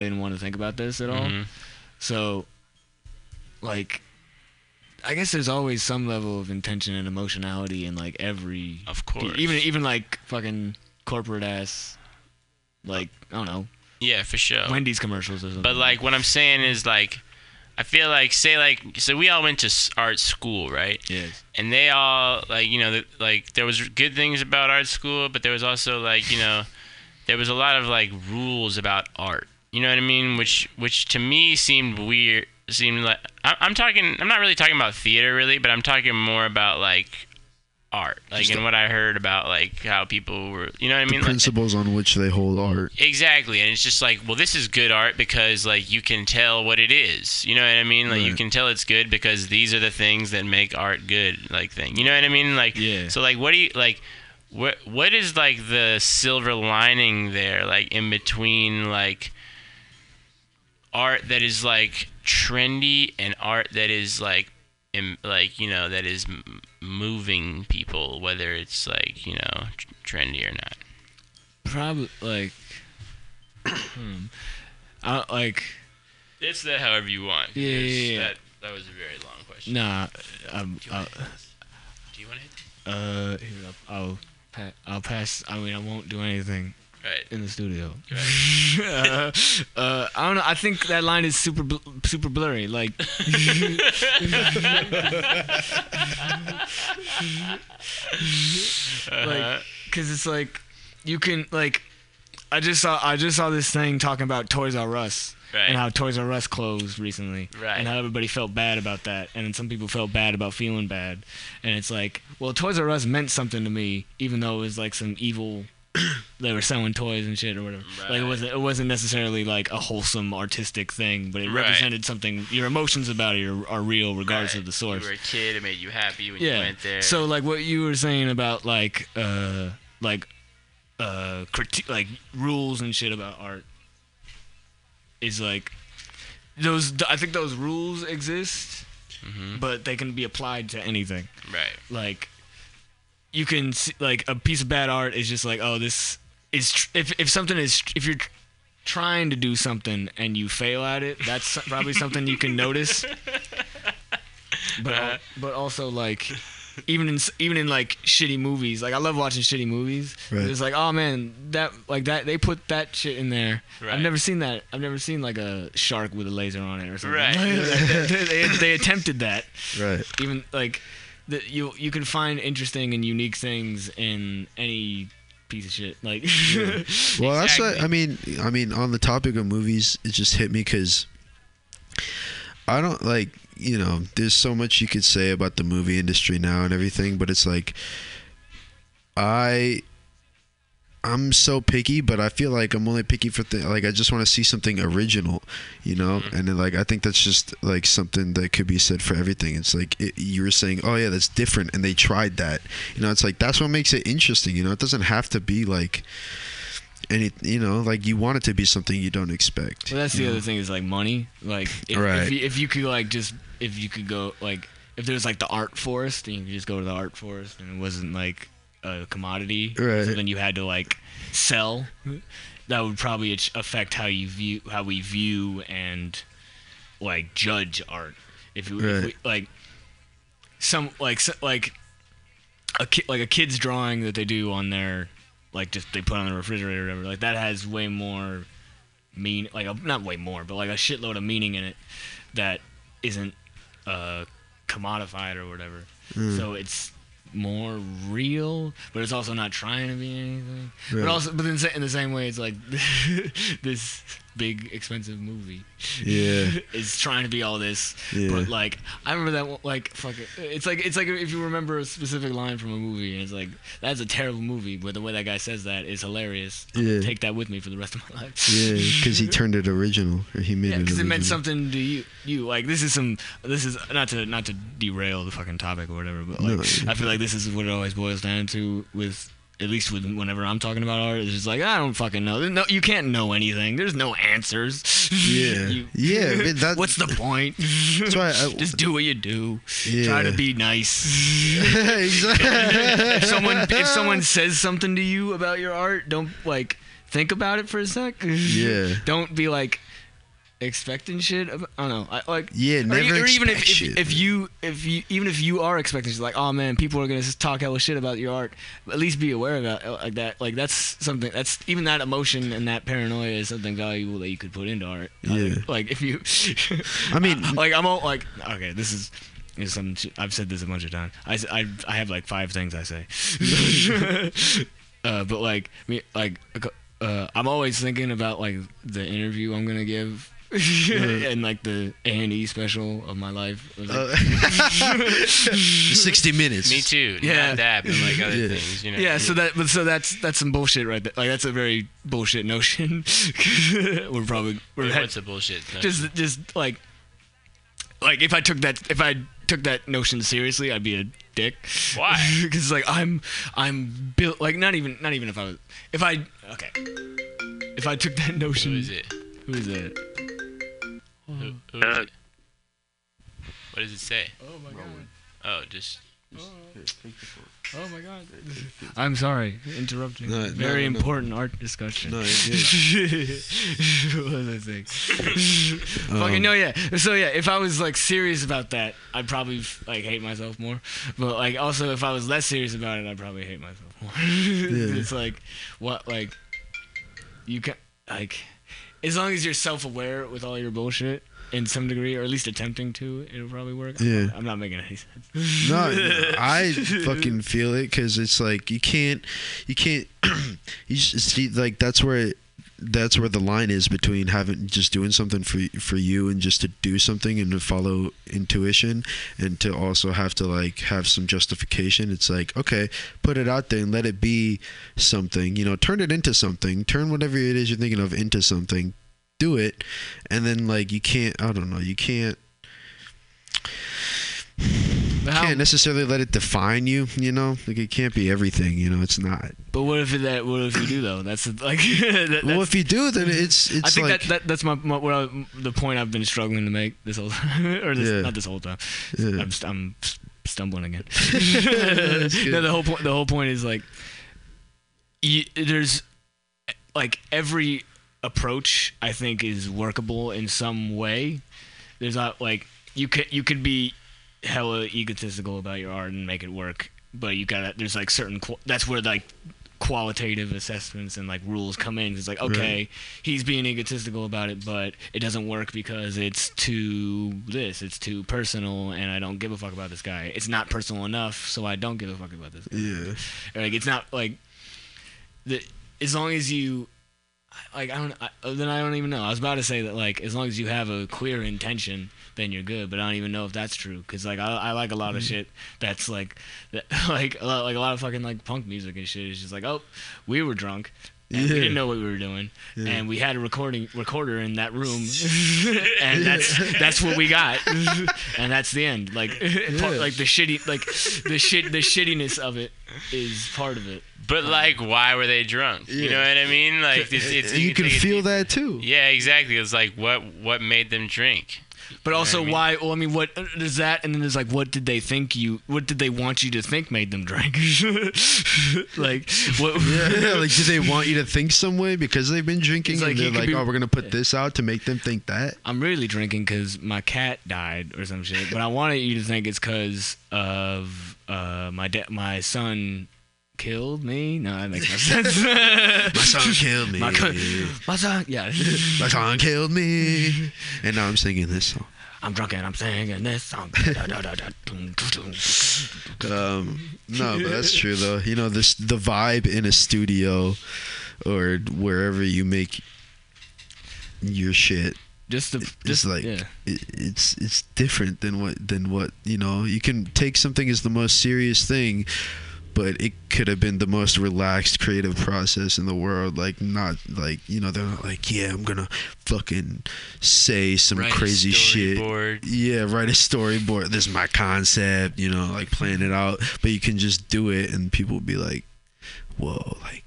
didn't want to think about this at all. Mhm. So, like, I guess there's always some level of intention and emotionality in like every, Of course. even even like fucking corporate ass, like I don't know, yeah, for sure. Wendy's commercials or something. But like what I'm saying is like, I feel like say like so we all went to art school, right? yes, and they all like you know like there was good things about art school but there was also like you know there was a lot of like rules about art you know what i mean which which to me seemed weird seemed like I- i'm talking i'm not really talking about theater really but i'm talking more about like art like Just and what i heard about like how people were you know what i mean Like- principles on which they hold art. Exactly, and it's just like, well, this is good art because like you can tell what it is. You know what I mean? Like you can tell it's good because these are the things that make art good. Like thing. You know what I mean? Like Yeah. So like, what do you like? What what is like the silver lining there? Like in between like art that is like trendy and art that is like im- like you know that is m- moving people whether it's like you know tr- trendy or not probably like, hmm. I like It's that however you want. Yeah, yeah, yeah. That, that was a very long question. nah, um, Do you uh, want to hit? Do you want to hit uh, here, I'll, I'll, pa- I'll pass. I mean, I won't do anything Right. in the studio. Right. uh, uh, I don't know. I think that line is super bl- super blurry. Like, Uh-huh. like, cause it's like you can like. I just saw I just saw this thing talking about Toys R Us right. and how Toys R Us closed recently, Right. and how everybody felt bad about that, and then some people felt bad about feeling bad, and it's like, well, Toys R Us meant something to me, even though it was like some evil. they were selling toys and shit or whatever. Like it wasn't it wasn't necessarily like a wholesome artistic thing, but it Right. represented something. Your emotions about it are, are real regardless Right. of the source. You were a kid. It made you happy when you went there. So like what you were saying about like uh like uh criti- like rules and shit about art is like those I think those rules exist, hmm but they can be applied to anything. Right. Like you can see, like a piece of bad art is just like oh this is tr- if if something is tr- if you're tr- trying to do something and you fail at it, that's probably something you can notice. But al- uh-huh. but also like even in even in like shitty movies, like I love watching shitty movies. Right. It's like oh man, that like that they put that shit in there. Right. I've never seen that. I've never seen like a shark with a laser on it or something. Right. they, they, they attempted that Right. even like the, you you can find interesting and unique things in any piece of shit. Like Well, that's what I mean. I mean, on the topic of movies, it just hit me because I don't like you know. There's so much you could say about the movie industry now and everything, but it's like I. I'm so picky, but I feel like I'm only picky for th- like I just want to see something original, you know. Mm-hmm. And then like I think that's just like something that could be said for everything. It's like it, you were saying, oh yeah, that's different, and they tried that. You know, it's like that's what makes it interesting. You know, it doesn't have to be like any you know like you want it to be something you don't expect Well, that's the know? other thing is like money. Like if, Right. if, you, if you could like just if you could go like if there's like the art forest and you could just go to the art forest and it wasn't like a commodity, Right. So then you had to like sell. That would probably affect how you view how we view and like judge art. If, you, if we, like some like like a ki- like a kid's drawing that they do on their like just they put on the refrigerator or whatever like that has way more mean like a, not way more but like a shitload of meaning in it that isn't uh commodified or whatever Mm. so it's more real but it's also not trying to be anything Right. but also but in, in the same way it's like this big expensive movie Yeah. is trying to be all this Yeah. but like I remember that one- like fuck it. It's like it's like if you remember a specific line from a movie and it's like that's a terrible movie, but the way that guy says that is hilarious. I'm Yeah. take that with me for the rest of my life. yeah because he turned it original or he made Yeah, because it meant something to you. You like this is some. This is not to not to derail the fucking topic or whatever, but like No. I feel like this is what it always boils down to with. At least with whenever I'm talking about art, it's just like I don't fucking know. No, you can't know anything. There's no answers. Yeah. You- Yeah, but that- what's the point? That's why I- just do what you do. Yeah. Try to be nice. if someone if someone says something to you about your art, don't like think about it for a sec. Yeah. Don't be like expecting shit. Of, I don't know. I, like Yeah, or, never e- or even if, if, if you if you even if you are expecting shit, like oh man, people are gonna just talk hella shit about your art. At least be aware of that, like that. Like that's something. That's even that emotion and that paranoia is something valuable that you could put into art. Yeah. Like, like if you, I mean- like I'm all like okay, this is. Is some I've said this a bunch of times. I, I, I have like five things I say, uh, but like me like uh, I'm always thinking about like the interview I'm gonna give and like the A and E special of my life. Like, Uh, 60 minutes. Me too. Yeah. Not that, but like other Yeah. things. You know. yeah, so that but so that's that's some bullshit right there. Like that's a very bullshit notion. we're probably we're Wait, head- What's the bullshit? No. just just like like if I took that if I took that notion seriously, I'd be a dick. Why? Because like I'm I'm built like not even not even if I was if I okay if I took that notion Who is it? who is it Who, who is it? What does it say? oh my god Oh, just oh my god I'm sorry interrupting No, no, very no, no. important art discussion No, you're what was I saying? Um, Fucking no, yeah. So yeah, if I was like serious about that, I'd probably like hate myself more. But like also, if I was less serious about it, I'd probably hate myself more. It's like what like you can like as long as you're self-aware with all your bullshit in some degree, or at least attempting to, it'll probably work. Yeah. I'm not making any sense. no, I fucking feel it because it's like you can't, you can't, you just see like that's where it, that's where the line is between having just doing something for for you and just to do something and to follow intuition and to also have to like have some justification. It's like okay, put it out there and let it be something. You know, turn it into something. Turn whatever it is you're thinking of into something. Do it, and then like you can't. I don't know. You can't how- can't necessarily let it define you. You know, like it can't be everything. You know, it's not. but what if that? What if you do though? That's like. that, well, that's- if you do, then it's it's I think like that, that that's my, my what I, the point I've been struggling to make this whole time, or this, Yeah. not this whole time. Yeah. I'm, I'm stumbling again. No, the whole point. The whole point is like, you, there's like every approach I think is workable in some way. There's not like you could you could be hella egotistical about your art and make it work, but you gotta there's like certain that's where like qualitative assessments and like rules come in. It's like okay, Right. he's being egotistical about it, but it doesn't work because it's too this, it's too personal, and I don't give a fuck about this guy. It's not personal enough, so I don't give a fuck about this guy. yeah, Or, like it's not like the as long as you like I don't I, then I don't even know. I was about to say that like as long as you have a clear intention, then you're good. But I don't even know if that's true because like I, I like a lot of mm-hmm. shit that's like that like a lot, like a lot of fucking like punk music and shit. It's just like oh we were drunk. And Yeah. We didn't know what we were doing, Yeah. and we had a recording recorder in that room, and that's that's what we got, and that's the end. Like, part, like the shitty, like the shit, the shittiness of it is part of it. But um, like, why were they drunk? You know what I mean? Like, it's, it's, and you can take feel deep- that too. Yeah, exactly. It's like what what made them drink? But also, I mean? why? Well, I mean, what is that? And then there's like, what did they think you? What did they want you to think made them drink? like, what? Yeah, like do they want you to think some way because they've been drinking It's like and they're like, be- oh, we're gonna put this out to make them think that. I'm really drinking because my cat died or some shit. But I wanted you to think it's because of uh, my da- my son killed me. No, that makes no sense. My son killed me. My, co- my son, yeah. My son killed me, and now I'm singing this song. I'm drunk and I'm singing this song. Um, no, but that's true though. You know, this the vibe in a studio or wherever you make your shit just the, it's just like yeah. it, it's it's different than what than what you know. You can take something as the most serious thing, but it could have been the most relaxed creative process in the world. Like not like you know they're not like yeah I'm gonna fucking say some Write a crazy shit. Yeah, write a storyboard. This is my concept, you know, like plan it out. But you can just do it, and people will be like, "Whoa, like,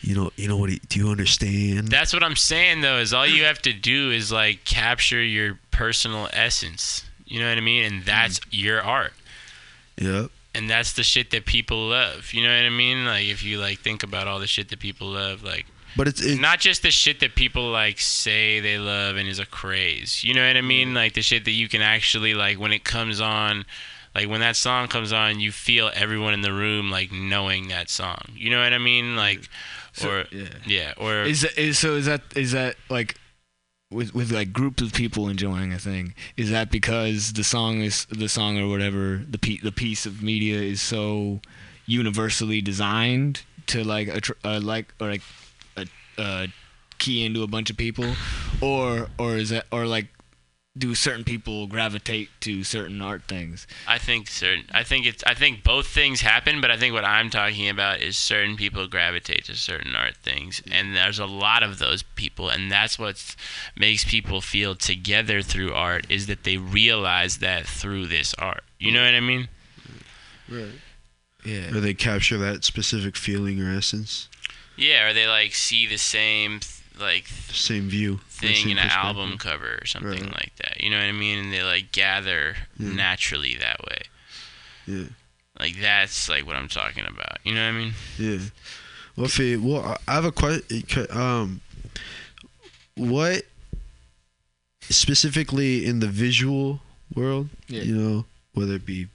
you know, you know what? he- Do you understand?" That's what I'm saying though. Is all you have to do is like capture your personal essence. You know what I mean? And that's mm. your art. Yep. And that's the shit that people love. You know what I mean? Like if you like think about all the shit that people love, like but it's it, not just the shit that people like say they love and is a craze. You know what I mean? Like the shit that you can actually like when it comes on, like when that song comes on, you feel everyone in the room like knowing that song. You know what I mean? Like, or yeah. yeah, or Is that, is so is that is that like with with like groups of people enjoying a thing? Is that because the song is the song or whatever the pe- the piece of media is so universally designed to like attr- uh, like or like a, uh, key into a bunch of people, or or is that or like do certain people gravitate to certain art things? I think certain. I think it's. I think both things happen, but I think what I'm talking about is certain people gravitate to certain art things, and there's a lot of those people, and that's what makes people feel together through art is that they realize that through this art. You know what I mean? right. Yeah. or they capture that specific feeling or essence, Yeah, or they like see the same th- like same view, thing in an album cover or something Right. like that. You know what I mean? And they like gather Yeah. naturally that way. Yeah. Like that's like what I'm talking about. You know what I mean? Yeah. Well, if it, well, I- I have a question. Um, what specifically in the visual world, Yeah. you know, whether it be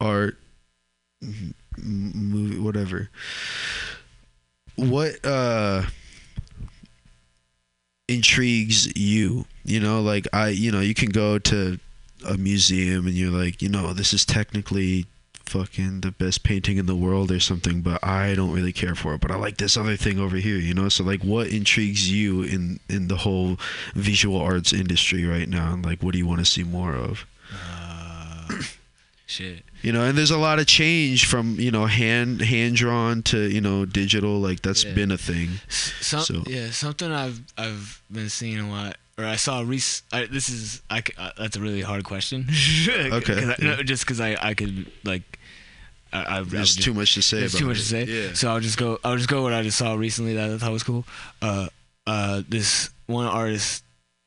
art, m- m- movie, whatever. What uh intrigues you? You know, like I, you know, you can go to a museum and you're like, you know, this is technically fucking the best painting in the world or something, but I don't really care for it. But I like this other thing over here, you know. So like, what intrigues you in in the whole visual arts industry right now? And like, what do you want to see more of? Uh, shit. You know, and there's a lot of change from you know hand hand drawn to you know digital. Like that's Yeah. been a thing. Some, So- yeah, something I've I've been seeing a lot, or I saw I, This is I, uh, that's a really hard question. Okay, I, yeah. no, just because I I could like. I, I, I There's just- too much to say. There's too much it. to say. Yeah. So I'll just go. I'll just go what I just saw recently that I thought was cool. Uh, uh, this one artist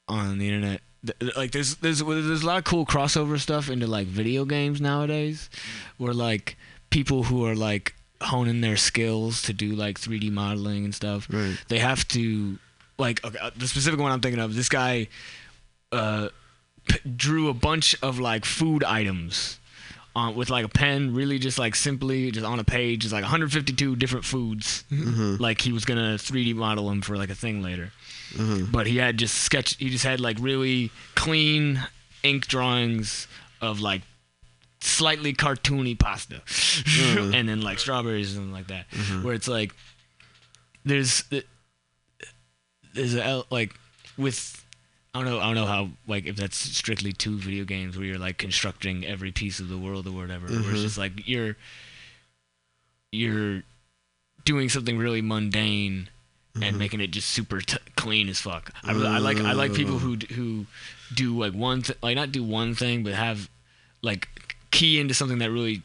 on the internet. Th- Like there's there's there's a lot of cool crossover stuff into like video games nowadays, where like people who are like honing their skills to do like 3D modeling and stuff Right. they have to like okay, uh, the specific one I'm thinking of. This guy uh, p- drew a bunch of like food items on with like a pen, really just like simply just on a page, just like 152 different foods. Uh-huh. Like he was gonna 3D model them for like a thing later, Uh-huh. but he had just sketch. He just had like really clean ink drawings of like slightly cartoony pasta, Uh-huh. and then like strawberries and like that. Uh-huh. Where it's like there's there's a like with I don't know I don't know how like if that's strictly two video games where you're like constructing every piece of the world or whatever. Where Mhm. it's just like you're you're doing something really mundane and Mhm. making it just super t- clean as fuck. I, really, I like I like people who who do like one th- like not do one thing but have like key into something that really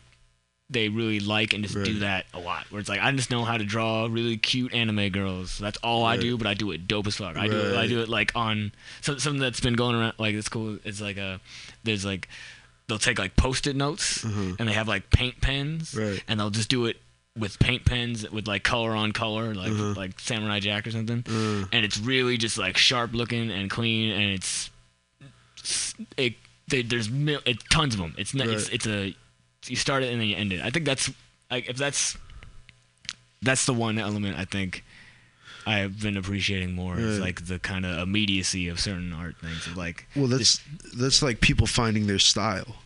they really like and just do that a lot. Where it's like I just know how to draw really cute anime girls. That's all I do, but I do it dope as fuck. I do it. I do it like on some, something that's been going around. Like it's cool. It's like a there's like they'll take like post-it notes Uh-huh. and they have like paint pens Right. and they'll just do it with paint pens with like color on color like Uh-huh. like Samurai Jack or something Uh, and it's really just like sharp looking and clean and it's it they, there's mil- it, tons of them it's not it's, Right. it's a you start it and then you end it i think that's like if that's that's the one element i think i've been appreciating more is like the kind of immediacy of certain art things of like well, that's that's like people finding their style.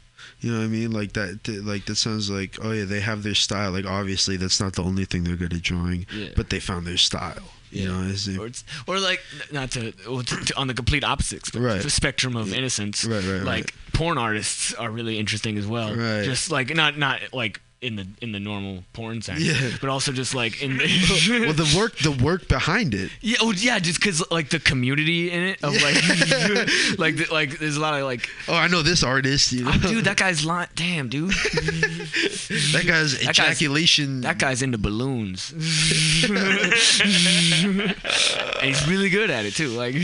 You know what I mean? Like that. th- Like that sounds like oh yeah, they have their style. Like obviously that's not the only thing they're good at drawing, Yeah. but they found their style. You Yeah. know, is it, or, it's, or like not to, to, to on the complete opposite Right. the spectrum of innocence Right, right, like porn artists are really interesting as well Right. just like not not like in the in the normal porn sense Yeah. but also just like in the well, the work the work behind it. yeah oh yeah just because like the community in it of like like the, like there's a lot of like Oh, I know this artist. You oh, know, oh, dude that guy's li- damn dude that guy's guy's- ejaculation. that guy's into balloons and he's really good at it too like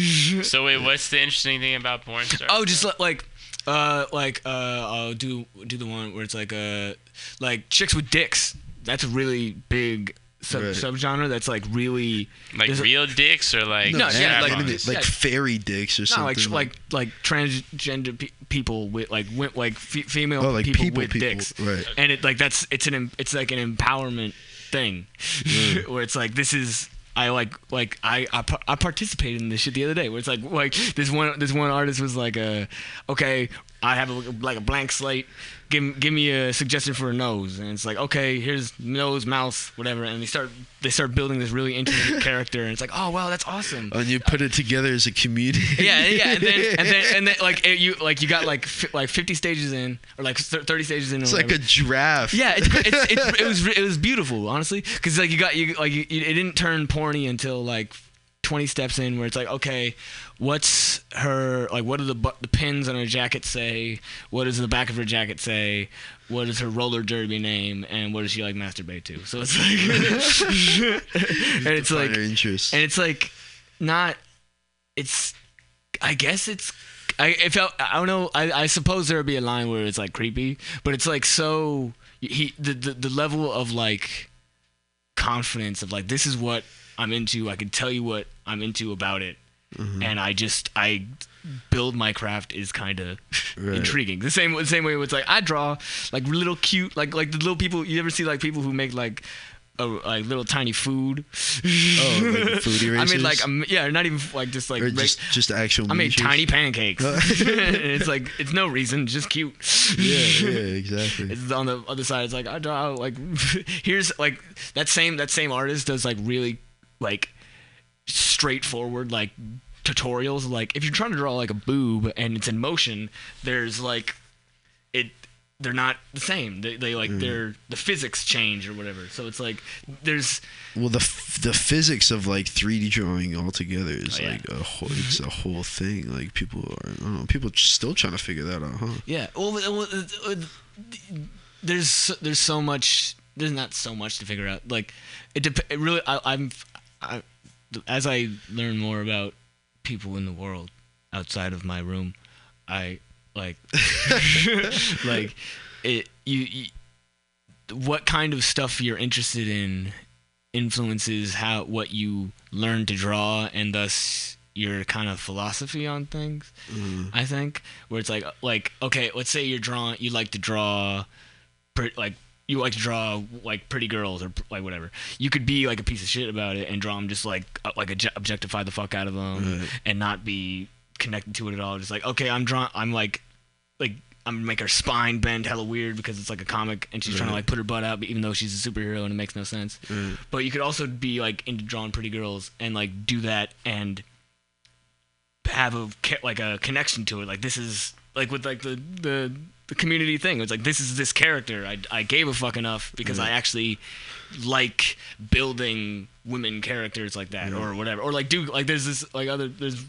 So wait, what's the interesting thing about porn stars? Oh, just li- like, uh, like, uh, I'll do do the one where it's like, uh, like chicks with dicks. That's a really big sub Right. subgenre that's like really Like There's a- real dicks or like No, yeah, like- anime- like yeah. fairy dicks or no something. like like like transgender pe- people with like wi- like fe- female Oh, like people, people, with people, dicks, right. And it like that's it's an it's like an empowerment thing where it's like this is. I like like I, I I participated in this shit the other day where it's like like this one this one artist was like uh okay I have a, like a blank slate give give me a suggestion for a nose and it's like okay here's nose mouth whatever and they start they start building this really intricate character and it's like oh wow that's awesome and you put it together as a community. yeah, yeah, and then and then and then like it, you like you got like fi- like 50 stages in or like 30 stages in. It's like a giraffe. yeah, it's, it's, it's, it was it was beautiful, honestly, because like you got you like you, it didn't turn porny until like 20 steps in, where it's like okay, what's her like? What do the bu- the pins on her jacket say? What does the back of her jacket say? What is her roller derby name? And what does she like masturbate to? So it's like, and it's like, interest. and it's like not it's i guess it's i it felt i don't know i, I suppose there would be a line where it's like creepy but it's like so he the, the the level of like confidence of like this is what i'm into i can tell you what i'm into about it Mm-hmm. and i just i build my craft is kind of Right. intriguing the same the same way it's like i draw like little cute like like the little people you ever see like people who make like a, like little tiny food Oh, like food I mean, like, um, yeah, not even like just like. or just just actual. I made tiny pancakes. it's like it's no reason, just cute. Yeah, yeah, exactly. It's on the other side. It's like I draw like here's like that same that same artist does like really like straightforward like tutorials. Like if you're trying to draw like a boob and it's in motion, there's like it. They're not the same. They, they like mm. they're the physics change or whatever. So it's like there's Well, the f- the physics of like 3D drawing altogether is Oh, yeah. like a whole it's a whole thing. Like people are I don't know people still trying to figure that out, huh? Yeah. Well, there's there's so much. There's not so much to figure out. Like it, dep- it really. I, I'm. I, as I learn more about people in the world outside of my room, I like like it. You, you. What kind of stuff you're interested in influences how what you learn to draw, and thus your kind of philosophy on things. Mm-hmm. I think where it's like like okay, let's say you're drawing, you like to draw, like you like to draw like pretty girls or like whatever. You could be like a piece of shit about it and draw them just like uh, like objectify the fuck out of them Right. and not be connected to it at all. Just like okay, I'm drawing, I'm like like. I'm gonna make her spine bend hella weird because it's like a comic and she's trying to like put her butt out even though she's a superhero and it makes no sense. Right. But you could also be like into drawing pretty girls and like do that and have a like a connection to it. Like this is like with like the the the community thing. It's like this is this character. I I gave a fuck enough because I actually like building women characters like that or whatever. Or like dude, like there's this like other there's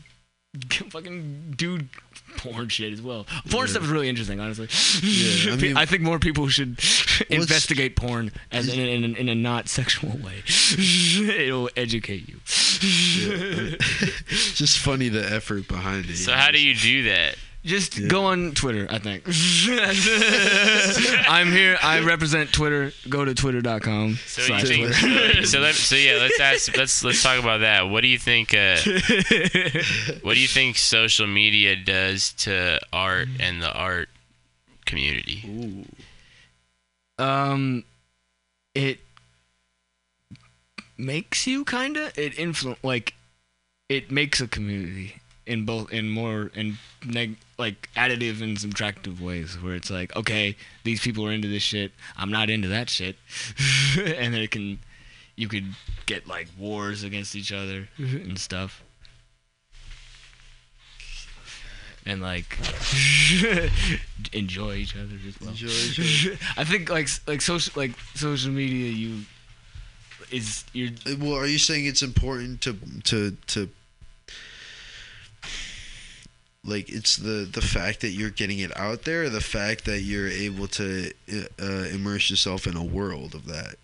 fucking dude porn shit as well. Porn stuff is really interesting, honestly. Yeah, I mean- I think more people should investigate porn as in, in, in, in a not sexual way. It'll educate you. It's just funny the effort behind it. So how do you do that? Just go on Twitter, I think. I'm here. I represent Twitter. Go to twitter.com. So you slash think? Twitter. So, so, let, so yeah, let's ask. Let's let's talk about that. What do you think? Uh, what do you think social media does to art and the art community? um, it makes you kind of it influence like it makes a community in both in more in neg- like additive and subtractive ways where it's like okay these people are into this shit. I'm not into that shit. And then it can you could get like wars against each other mm-hmm. and stuff. And like enjoy each other as well. Enjoy each other. I think like like social like social media you is you're Well, are you saying it's important to to to like it's the the fact that you're getting it out there, or the fact that you're able to uh, immerse yourself in a world of that,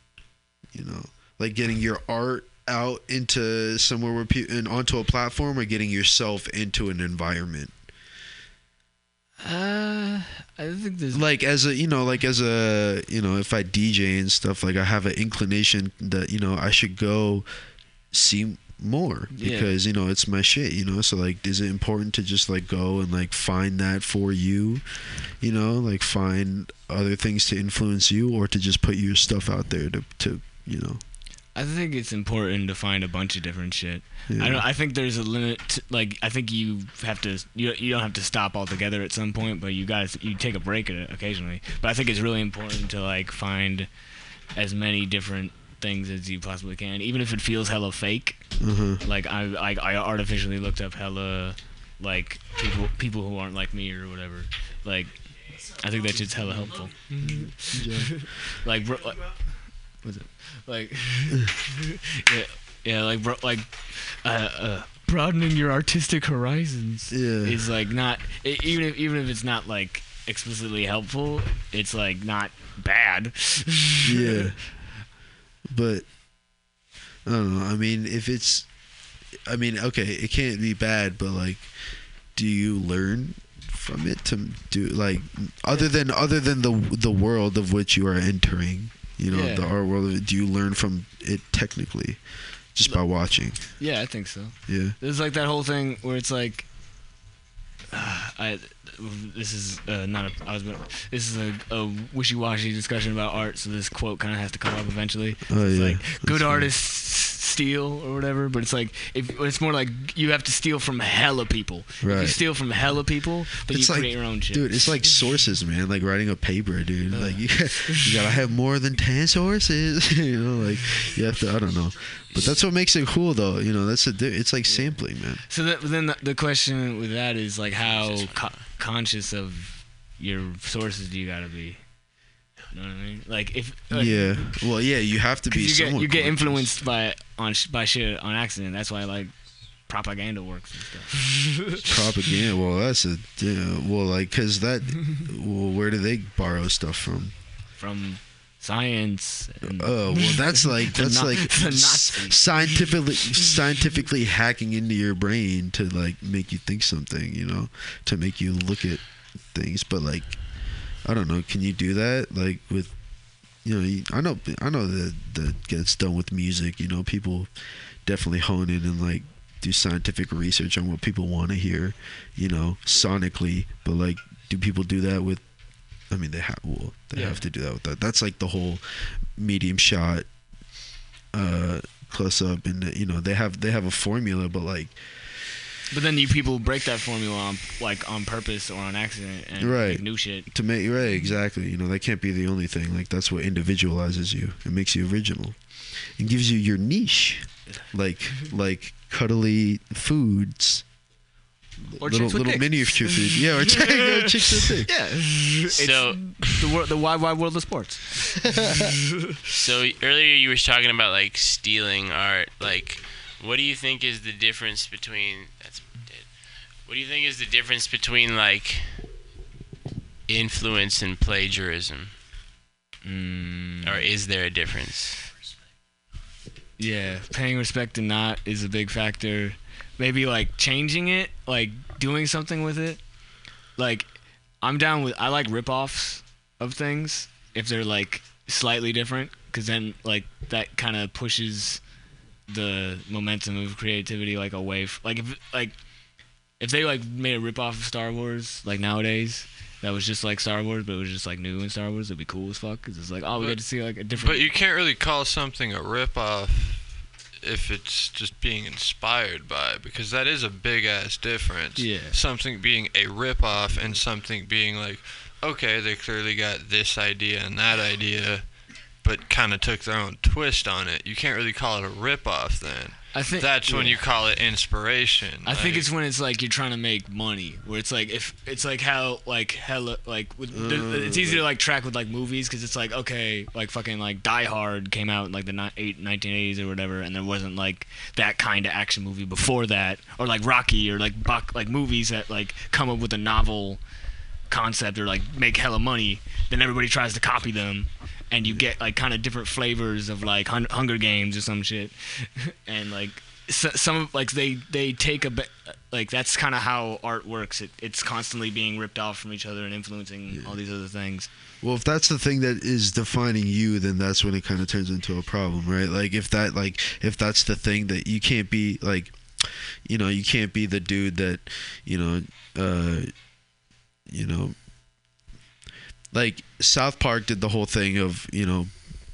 you know, like getting your art out into somewhere where people and onto a platform, or getting yourself into an environment. uh I think there's like as a you know like as a you know if I DJ and stuff like I have an inclination that you know I should go see more Yeah. because you know it's my shit you know so like is it important to just like go and like find that for you you know like find other things to influence you or to just put your stuff out there to to you know I think it's important to find a bunch of different shit. yeah. I don't. I think there's a limit. To, like I think you have to. You you don't have to stop altogether at some point, but you guys you take a break occasionally. But I think it's really important to like find as many different things as you possibly can, even if it feels hella fake. uh-huh. Like I I, I artificially looked up hella like people people who aren't like me or whatever. Like I think that shit's hella helpful. like bro, like, what's it? Like yeah, yeah, like bro, like uh, uh, broadening your artistic horizons Yeah. is like not e- even if even if it's not like explicitly helpful, it's like not bad. yeah but i don't know i mean if it's i mean okay it can't be bad but like do you learn from it to do like other than other than the the world of which you are entering you know Yeah. the art world of it, do you learn from it technically just by watching Yeah, I think so. yeah There's like that whole thing where it's like, I this is uh, not a I was gonna- this is a, a wishy-washy discussion about art, so this quote kind of has to come up eventually. oh It's yeah like good fine. artists steal or whatever, but it's like if it's more like you have to steal from hella people. If you steal from hella people, but It's you like- create your own shit. Dude, it's like sources, man. Like writing a paper, dude. Uh. Like you, you gotta have more than ten sources. you know, like you have to. I don't know, but that's what makes it cool, though. You know, that's a. It's like sampling, man. So that, then the, the question with that is like how co- conscious of your sources do you gotta be? You know what I mean? Like if like, yeah. Well, yeah. You have to be. You get you get influenced by on by shit on accident. That's why like propaganda works and stuff. Propaganda. Well, that's a. Yeah, well, like, cause that. Well, where do they borrow stuff from? From science. And, Oh, well, that's like that's Na- like the scientifically scientifically hacking into your brain to like make you think something, you know, to make you look at things. But like, I don't know, can you do that? Like with, you know, I know I know that that gets done with music. You know, people definitely hone in and like do scientific research on what people want to hear, you know, sonically. But like, do people do that with? I mean, they have. Well, they Yeah. have to do that with that. That's like the whole medium shot, uh, close up, and you know they have they have a formula, but like but then you people break that formula on like on purpose or on accident and Right. make new shit. to make right exactly. You know that can't be the only thing. Like that's what individualizes you. It makes you original. It gives you your niche, like mm-hmm. like cuddly foods. Or little chicks with little dicks. miniature food. Yeah, or chick, yeah, chicks with dicks. Yeah. It's So- the wor- the wide wide world of sports. So earlier you were talking about like stealing art. Like, what do you think is the difference between that's dead. What do you think is the difference between like influence and plagiarism, Mm, or is there a difference? yeah, paying respect and not is a big factor. Maybe like changing it, like doing something with it. Like I'm down with I like rip-offs of things if they're like slightly different cuz then like that kind of pushes the momentum of creativity like away f- like if like if they like made a rip-off of Star Wars like nowadays that was just like Star Wars but it was just like new in Star Wars it'd be cool as fuck cuz it's like oh we But- get to see like a different But you can't really call something a ripoff if it's just being inspired by it, because that is a big ass difference. Yeah. Something being a ripoff and something being like, okay, they clearly got this idea and that idea, but kind of took their own twist on it. You can't really call it a ripoff then. I think That's when you call it inspiration. I think it's when it's like you're trying to make money, where it's like if it's like how like hella like with, it's mm. easy to like track with like movies because it's like okay like fucking like Die Hard came out in like the ni- eight, 1980s or whatever, and there wasn't like that kind of action movie before that, or like Rocky or like Buck like movies that like come up with a novel concept or like make hella money, then everybody tries to copy them. And you get like kind of different flavors of like Hun- Hunger Games or some shit, and like so, some of like they they take a bit like that's kind of how art works. It, it's constantly being ripped off from each other and influencing all these other things. Well, if that's the thing that is defining you, then that's when it kind of turns into a problem, right? Like if that like if that's the thing that you can't be like you know, you can't be the dude that, you know, uh you know like South Park did the whole thing of, you know,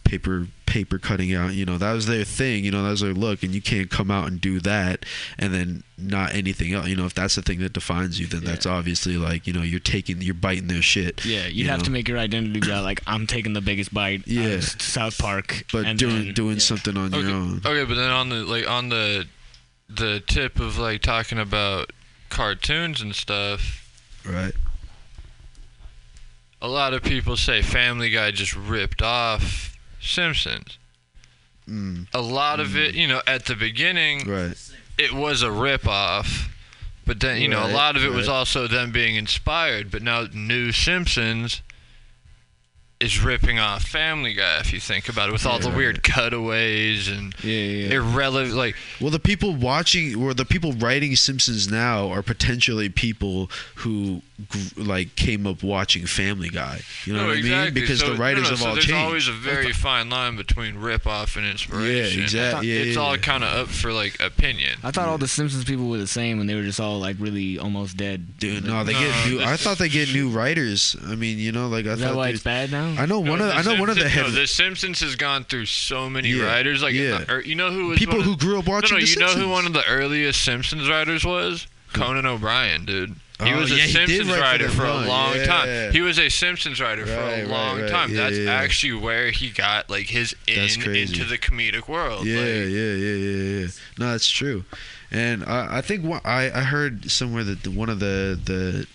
paper paper cutting out, you know, that was their thing, you know, that was their look and you can't come out and do that and then not anything else. You know, if that's the thing that defines you, then that's obviously like, you know, you're taking you're biting their shit. Yeah, you'd you have know? to make your identity be like I'm taking the biggest bite. Yeah. South Park. but and doing then- doing yeah. something on Okay, your own. okay, but then on the like on the the tip of like talking about cartoons and stuff, Right. A lot of people say Family Guy just ripped off Simpsons. Mm, A lot of it, you know, at the beginning, right. it was a rip off. But then, you know, a lot of it was also them being inspired. But now, New Simpsons is ripping off Family Guy, if you think about it, with all the Yeah. weird cutaways and Yeah, yeah, yeah. irrelevant. Like, Well, the people watching or the people writing Simpsons now are potentially people who like came up watching Family Guy. You know no, what I mean? Because So- the writers no, no, have so all there's changed. always a very fine line between rip off and inspiration. Yeah, exactly. Yeah, it's yeah, all yeah. kind of up for like opinion. I thought all the Simpsons people were the same, and they were just all like really almost dead. Dude, no, they No, get new. I thought they get new writers. I mean, you know, like I Is that thought. why it's bad now? I know one No, of. The I know one of the head no, the Simpsons has gone through so many Yeah, writers. Like, yeah. or, you know who was people one who of, grew up No, watching no, the you know Simpsons. who one of the earliest Simpsons writers was? Conan O'Brien, dude. He Oh, was a yeah, he did Simpsons write for writer them, for a huh? long Yeah. time. He was a Simpsons writer for Right, a right, long right. time. Yeah, That's yeah, yeah. actually where he got like his That's in crazy. into the comedic world. Yeah, like, yeah, yeah, yeah, yeah. No, that's true. And I, I think what, I, I heard somewhere that the, one of the,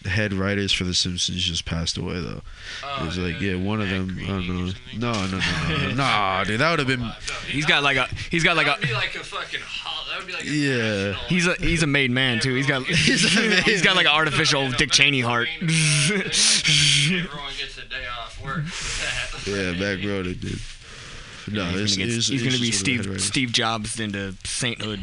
the head writers for The Simpsons just passed away though. Oh, it was like yeah, one of them. I don't know. No, no, no, no, no. Nah, dude, that would have been. He's got like a he's got like that a would be like a fucking. hol- That would be like Yeah. he's a he's a made man too. He's got He's a made he's got like an artificial Dick Cheney heart. Everyone gets a day off work. Yeah, back road it did. No, he's gonna, get, he's gonna be it's just one of the head Steve Steve Jobs into sainthood.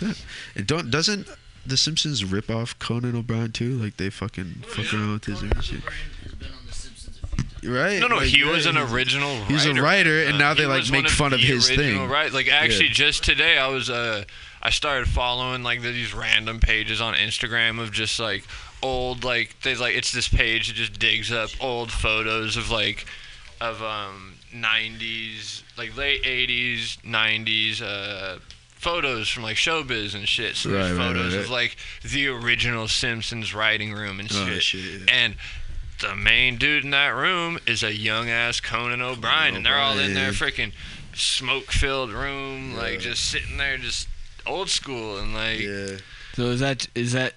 writers. And don't doesn't The Simpsons rip off Conan O'Brien too? Like they fucking fuck around with his and shit. has been on The Simpsons a few times. Right? No, no, Like, he right, was an he's- original writer. He's a writer, and now they like make one fun of his thing. Right? Like actually, Yeah. just today I was uh, I started following like these random pages on Instagram of just like old like they like it's this page that just digs up old photos of like of um 90s like late 80s 90s uh photos from like showbiz and shit so there's Right, right, photos right, of like the original simpsons writing room and shit. Oh, shit, shit, yeah. and the main dude in that room is a young ass Conan O'Brien, and they're all in their freaking smoke filled room, like just sitting there, just old school, and like Yeah. So is that is that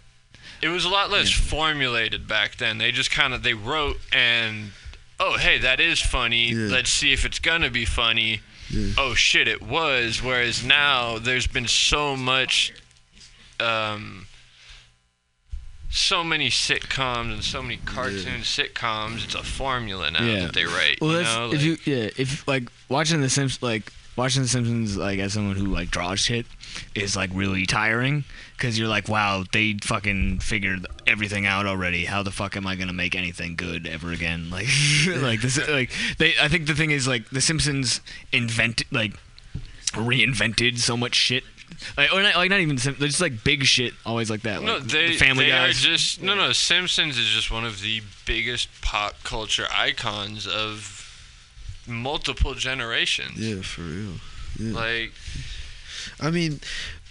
it was a lot less formulated back then. They just kind of they wrote and oh hey that is funny. Yeah. Let's see if it's gonna be funny. Yeah. Oh shit, it was. Whereas now there's been so much, um, so many sitcoms and so many cartoon sitcoms. It's a formula now Yeah. that they write. well you know? if like- you yeah if like watching the Simpsons like watching the Simpsons like as someone who like draws shit is like really tiring because you're like wow they fucking figured everything out already how the fuck am I gonna make anything good ever again like like this like they I think the thing is like the Simpsons invented like reinvented so much shit. Like, or not, like not even Sim- just like big shit, always like that. No, they, the Family they are just no, no. Simpsons is just one of the biggest pop culture icons of multiple generations. Yeah, for real. Yeah. Like, I mean,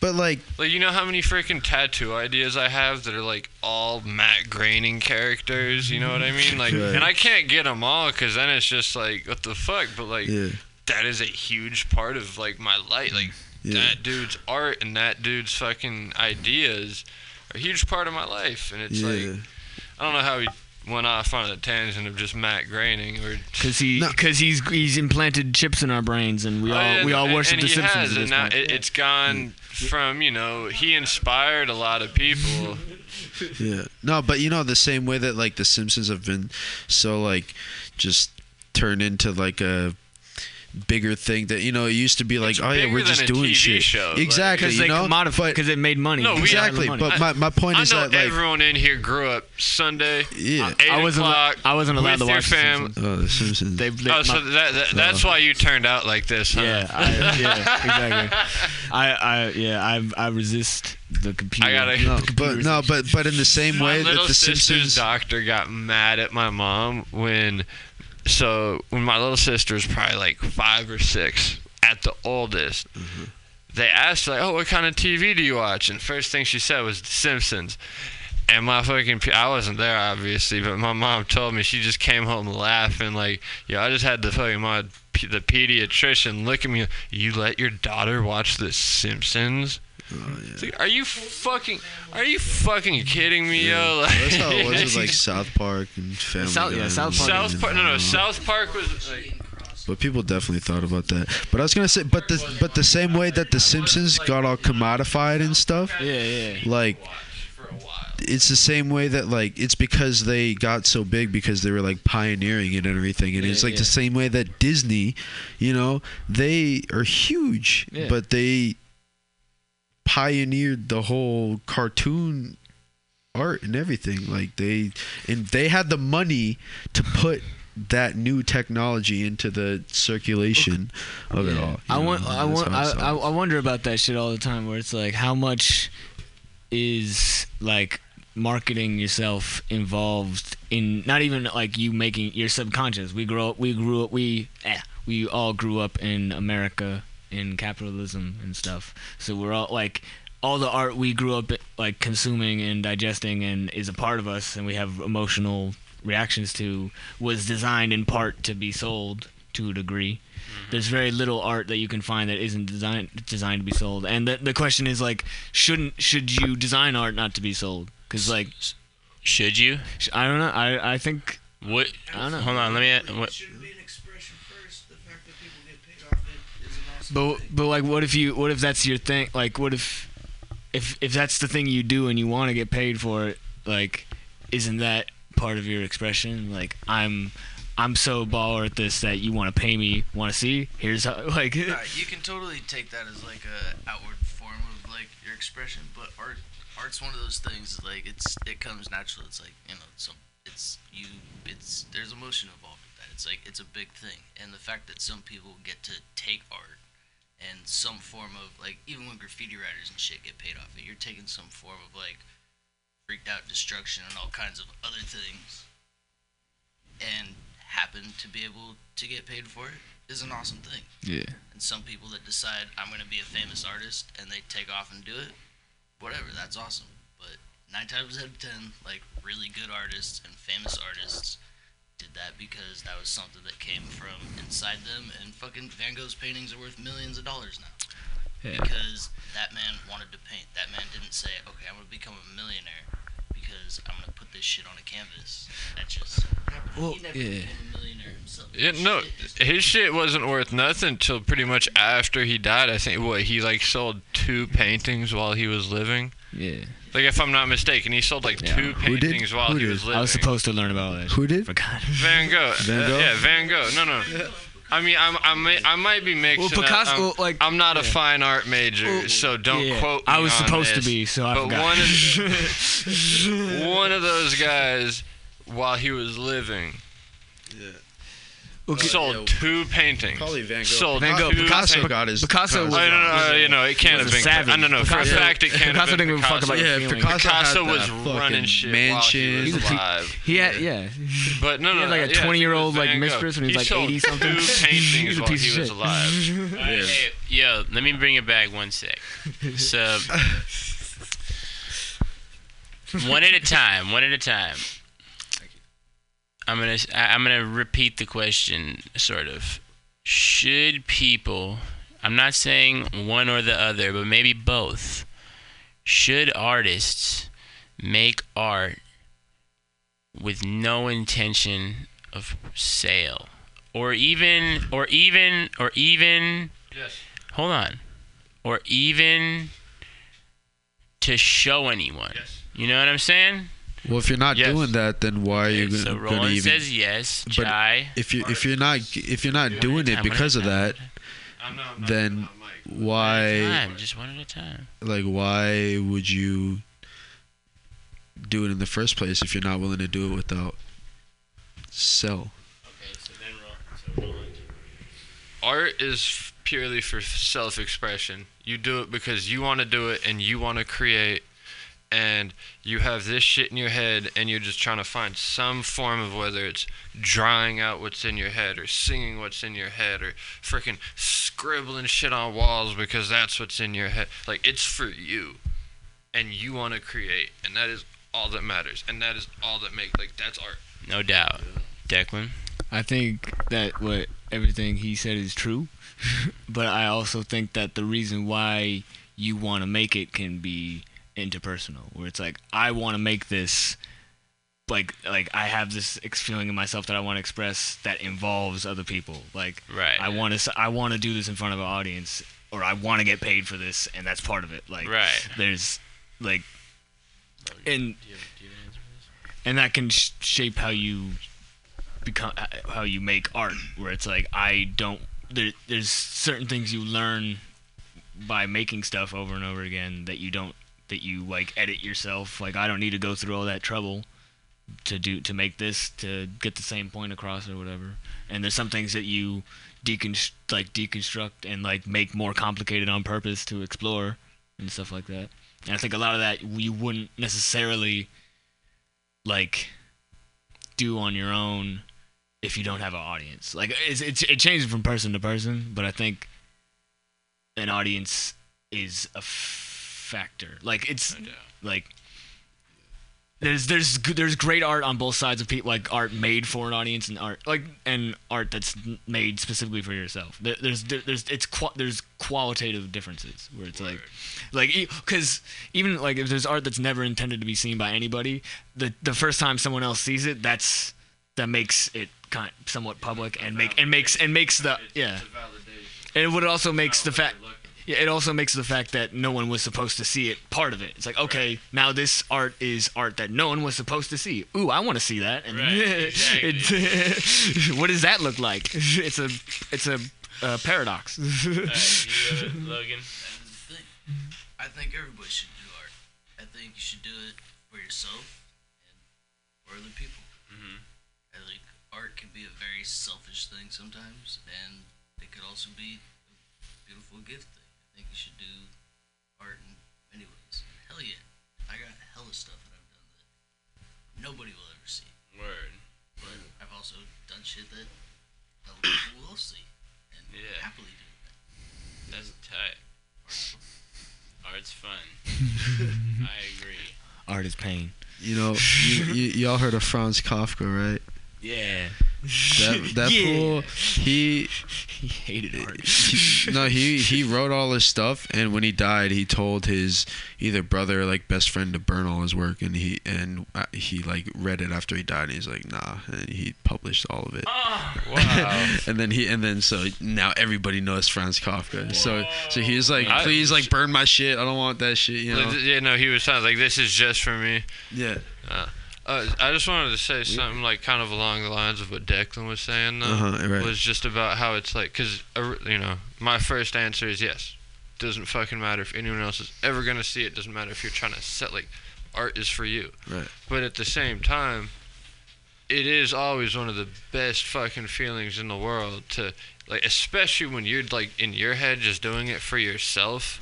but like, like you know how many freaking tattoo ideas I have that are like all Matt Groening characters. You know what I mean? Like, Right. and I can't get them all because then it's just like what the fuck. But like, yeah, that is a huge part of like my life. Like yeah. that dude's art and that dude's fucking ideas are a huge part of my life. And it's yeah. like. I don't know how he went off on a tangent of just Matt Groening or Cause he, No. cause he's he's implanted chips in our brains, and we all yeah, we all and- worship and the he Simpsons. Has, at and this now point. it, it's gone from you know he inspired a lot of people. Yeah. No, but you know the same way that like the Simpsons have been so like just turned into like a bigger thing that you know it used to be like It's oh yeah we're just doing TV shit show, exactly because you know commodify because it made money. No, we- exactly Money. but my, my point I is know that like everyone in here grew up Sunday. yeah uh, Eight I wasn't. o'clock I wasn't allowed with to watch The fam. Simpsons. oh the Simpsons They, they, Oh, my- so that, that that's why you turned out like this, huh? yeah, I, yeah, exactly. I, I, yeah, I, I resist the computer. I gotta- no the but no but but in the same My way that the sister's Simpsons doctor got mad at my mom when, so when my little sister was probably like five or six at the oldest, Mm-hmm. they asked like, "Oh, what kind of TV do you watch?" And first thing she said was The Simpsons. And my fucking, I wasn't there obviously, but my mom told me she just came home laughing like, "Yo, I just had the fucking my the pediatrician look at me. You let your daughter watch The Simpsons?" Oh, It's like, are you fucking? Are you fucking kidding me, yo? Like, that's how it was with like South Park and Family South- yeah, South Park- South Park. No, no, South Park was like. But people definitely thought about that. But I was gonna say, but the but the same way that the Simpsons got all commodified and stuff, Yeah, yeah. like For a while. it's the same way that like it's because they got so big because they were like pioneering it and everything, and Yeah, it's like yeah. the same way that Disney, you know, they are huge, Yeah. but they pioneered the whole cartoon art and everything. Like they and they had the money to put that new technology into the circulation of it all. I know, want. I want. I, it I, sounds. I wonder about that shit all the time. Where it's like, how much is like marketing yourself involved in not even like you making your subconscious. We grow up. We grew up. We eh, we all grew up in America in capitalism and stuff. So we're all like. All the art we grew up like consuming and digesting and is a part of us, and we have emotional reactions to, was designed in part to be sold to a degree mm-hmm. there's very little art that you can find that isn't designed designed to be sold and the, the question is like shouldn't should you design art not to be sold because like Should you? i don't know i i think What? I don't know. Hold on. Let me. What, but but like what if you what if that's your thing like what if if if that's the thing you do and you want to get paid for it like isn't that part of your expression like i'm i'm so baller at this that you want to pay me want to see here's how like you can totally take that as like a outward form of like your expression, but art art's one of those things like it's it comes natural. It's like you know some it's you it's there's emotion involved with that. It's like it's a big thing, and the fact that some people get to take art and some form of like even when graffiti writers and shit get paid off it, you're taking some form of like freaked out destruction and all kinds of other things, and happen to be able to get paid for it is an awesome thing yeah and some people that decide I'm going to be a famous artist and they take off and do it, whatever, that's awesome. But nine times out of ten, like really good artists and famous artists did that because that was something that came from inside them. And fucking Van Gogh's paintings are worth millions of dollars now yeah because that man wanted to paint. That man didn't say, okay, I'm going to become a millionaire because I'm going to put this shit on a canvas. That just happened. Well, he never yeah. became a millionaire himself. Yeah, His no, shit his shit wasn't worth nothing until pretty much after he died. I think what he like sold two paintings while he was living. yeah Like if I'm not mistaken, he sold like Yeah. two Who did? paintings while Who he did? was living. I was supposed to learn about it. Who did? Forgot. Van Gogh. Van Uh, Gogh? yeah, Van Gogh. No, no. I mean, I'm, I may, I might be mixing. Well, up- Picasso, I'm, like- I'm not a fine art major, so don't yeah, quote me I was on supposed to this. be, so I but forgot. one of one of those guys, while he was living, Okay. sold yeah, two paintings. Probably Van Gogh. Sold Van Gogh, Picasso- paintings. got his Picasso was- Oh, no, no, no, you know, it can't have was a been. savage. I don't know. For a fact, it can't Picasso have been didn't give a fuck about Picasso. your Yeah, feelings. Picasso, Picasso had was running fucking shit mansion. while he was alive. He had yeah. But no, He no, had like a yeah, I think 20 year old it was like Van mistress when he He was like 80 something. Two paintings He's a while he was alive. Alright, hey, yo, let me bring it back one sec. So, one at a time. One at a time. I'm gonna I'm gonna repeat the question, sort of. Should people? I'm not saying one or the other, but maybe both. Should artists make art with no intention of sale, or even, or even, or even? Yes. hold on or even to show anyone Yes. you know what i'm saying Well, if you're not Yes. doing that, then why are you Okay, so gonna Roland even? says yes. But Chai. if you if you're not if you're not doing it because of that, one at a then why Time, just one at a time. like why would you do it in the first place if you're not willing to do it without sell? Okay, so then Ro- so Roland. art is purely for self-expression. You do it because you want to do it and you want to create and you have this shit in your head and you're just trying to find some form of whether it's drawing out what's in your head or singing what's in your head or freaking scribbling shit on walls because that's what's in your head. Like it's for you and you want to create and that is all that matters and that is all that makes like that's art. No doubt. Declan. I think that what everything he said is true, but I also think that the reason why you want to make it can be interpersonal, where it's like I want to make this, like like I have this feeling in myself that I want to express that involves other people. Like Right. I want to I want to do this in front of an audience, or I want to get paid for this, and that's part of it. Like Right. there's like and and that can sh- shape how you become uh, how you make art where it's like i don't there, there's certain things you learn by making stuff over and over again that you don't that you like edit yourself. Like i don't need to go through all that trouble to do to make this to get the same point across or whatever. And there's some things that you deconst like deconstruct and like make more complicated on purpose to explore and stuff like that. And i think a lot of that you wouldn't necessarily like do on your own if you don't have an audience. Like it's, it's it changes from person to person, but I think an audience is a factor. Like it's like there's there's there's great art on both sides of people like art made for an audience and art like and art that's made specifically for yourself. There, there's there, there's it's qua- there's qualitative differences where it's like like because even like if there's art that's never intended to be seen by anybody the the first time someone else sees it that's that makes it kind somewhat public and make and makes and makes the yeah. And what it also makes the fact yeah, it also makes the fact that no one was supposed to see it part of it. It's like, okay, now this art is art that no one was supposed to see. Ooh, I want to see that. And Right, exactly. it- what does that look like? It's a it's a uh, paradox. Alright, you, uh, Logan. That's the thing. I think everybody should do art. I think you should do it for yourself and for other people. Mhm. I think art can be a very selfish thing sometimes, and it could also be a beautiful gift thing. I think you should do art in many ways. Hell yeah, I got hella stuff that I've done that nobody will ever see. Word. But I've also done shit that other people will see and Yeah. happily do. That. That's tight. Art's fun. I agree. art is pain. You know, you, you, y'all heard of Franz Kafka, right? Yeah. That that Yeah. fool, he He hated art. he- no, he he wrote all his stuff, and when he died, he told his either brother or like best friend to burn all his work, and he and uh, he like read it after he died, and he's like, nah, and he published all of it. Wow. and then he and then so now everybody knows Franz Kafka. So so he was like, I- please like burn my shit. I don't want that shit. You know? Yeah, no, he was sounds like this is just for me. Yeah. Uh, I just wanted to say something like kind of along the lines of what Declan was saying though. Uh huh. Right. Was just about how it's like, cause uh, you know, my first answer is yes. Doesn't fucking matter if anyone else is ever gonna see it. Doesn't matter if you're trying to set like, art is for you. Right. But at the same time, it is always one of the best fucking feelings in the world to like, especially when you're like in your head just doing it for yourself,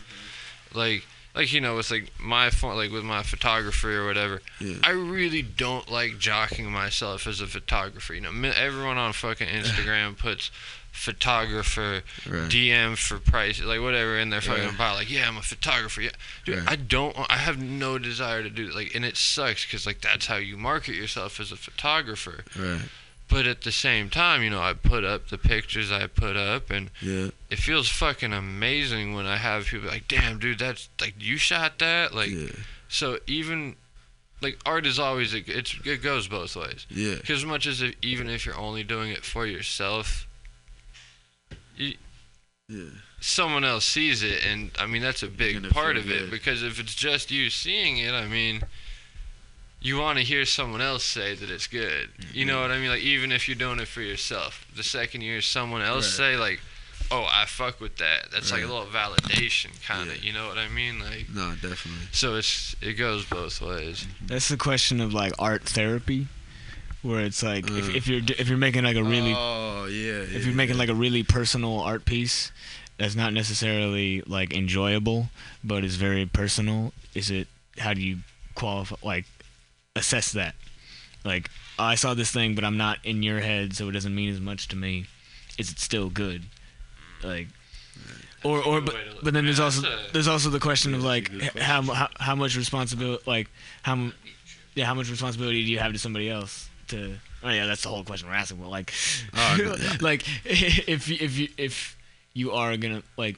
like. Like you know, with like my phone, like with my photography or whatever, Yeah. I really don't like jocking myself as a photographer. You know, everyone on fucking Instagram puts photographer, Right. DM for price, like whatever in their fucking Right. bio. Like, yeah, I'm a photographer. Yeah, dude, Right. I don't. I have no desire to do it. Like, and it sucks because like that's how you market yourself as a photographer. Right. But at the same time, you know, I put up the pictures I put up, and Yeah. it feels fucking amazing when I have people like, damn, dude, that's like you shot that. Like, Yeah. so even like art is always a, it's it goes both ways. Yeah. Because as much as if, even if you're only doing it for yourself, you, Yeah. someone else sees it, and I mean that's a big part of it. good. Because if it's just you seeing it, I mean, you want to hear someone else say that it's good. You know what I mean? Like even if you're doing it for yourself, the second you hear someone else Right. say like, "Oh, I fuck with that," that's like a little validation, kind of. Yeah. You know what I mean? Like No, definitely. so it's it goes both ways. That's the question of like art therapy, where it's like if, Uh. if you're if you're making like a really Oh yeah. if you're making like a really personal art piece that's not necessarily like enjoyable but is very personal is it how do you qualify like assess that. Like oh, i saw this thing but i'm not in your head so it doesn't mean as much to me. Is it still good? Like or or but, way to look- but then there's also there's also the question of like how, how how much responsibility like how yeah how much responsibility do you have to somebody else to oh yeah that's the whole question we're asking but like Oh, like if if you if you are gonna like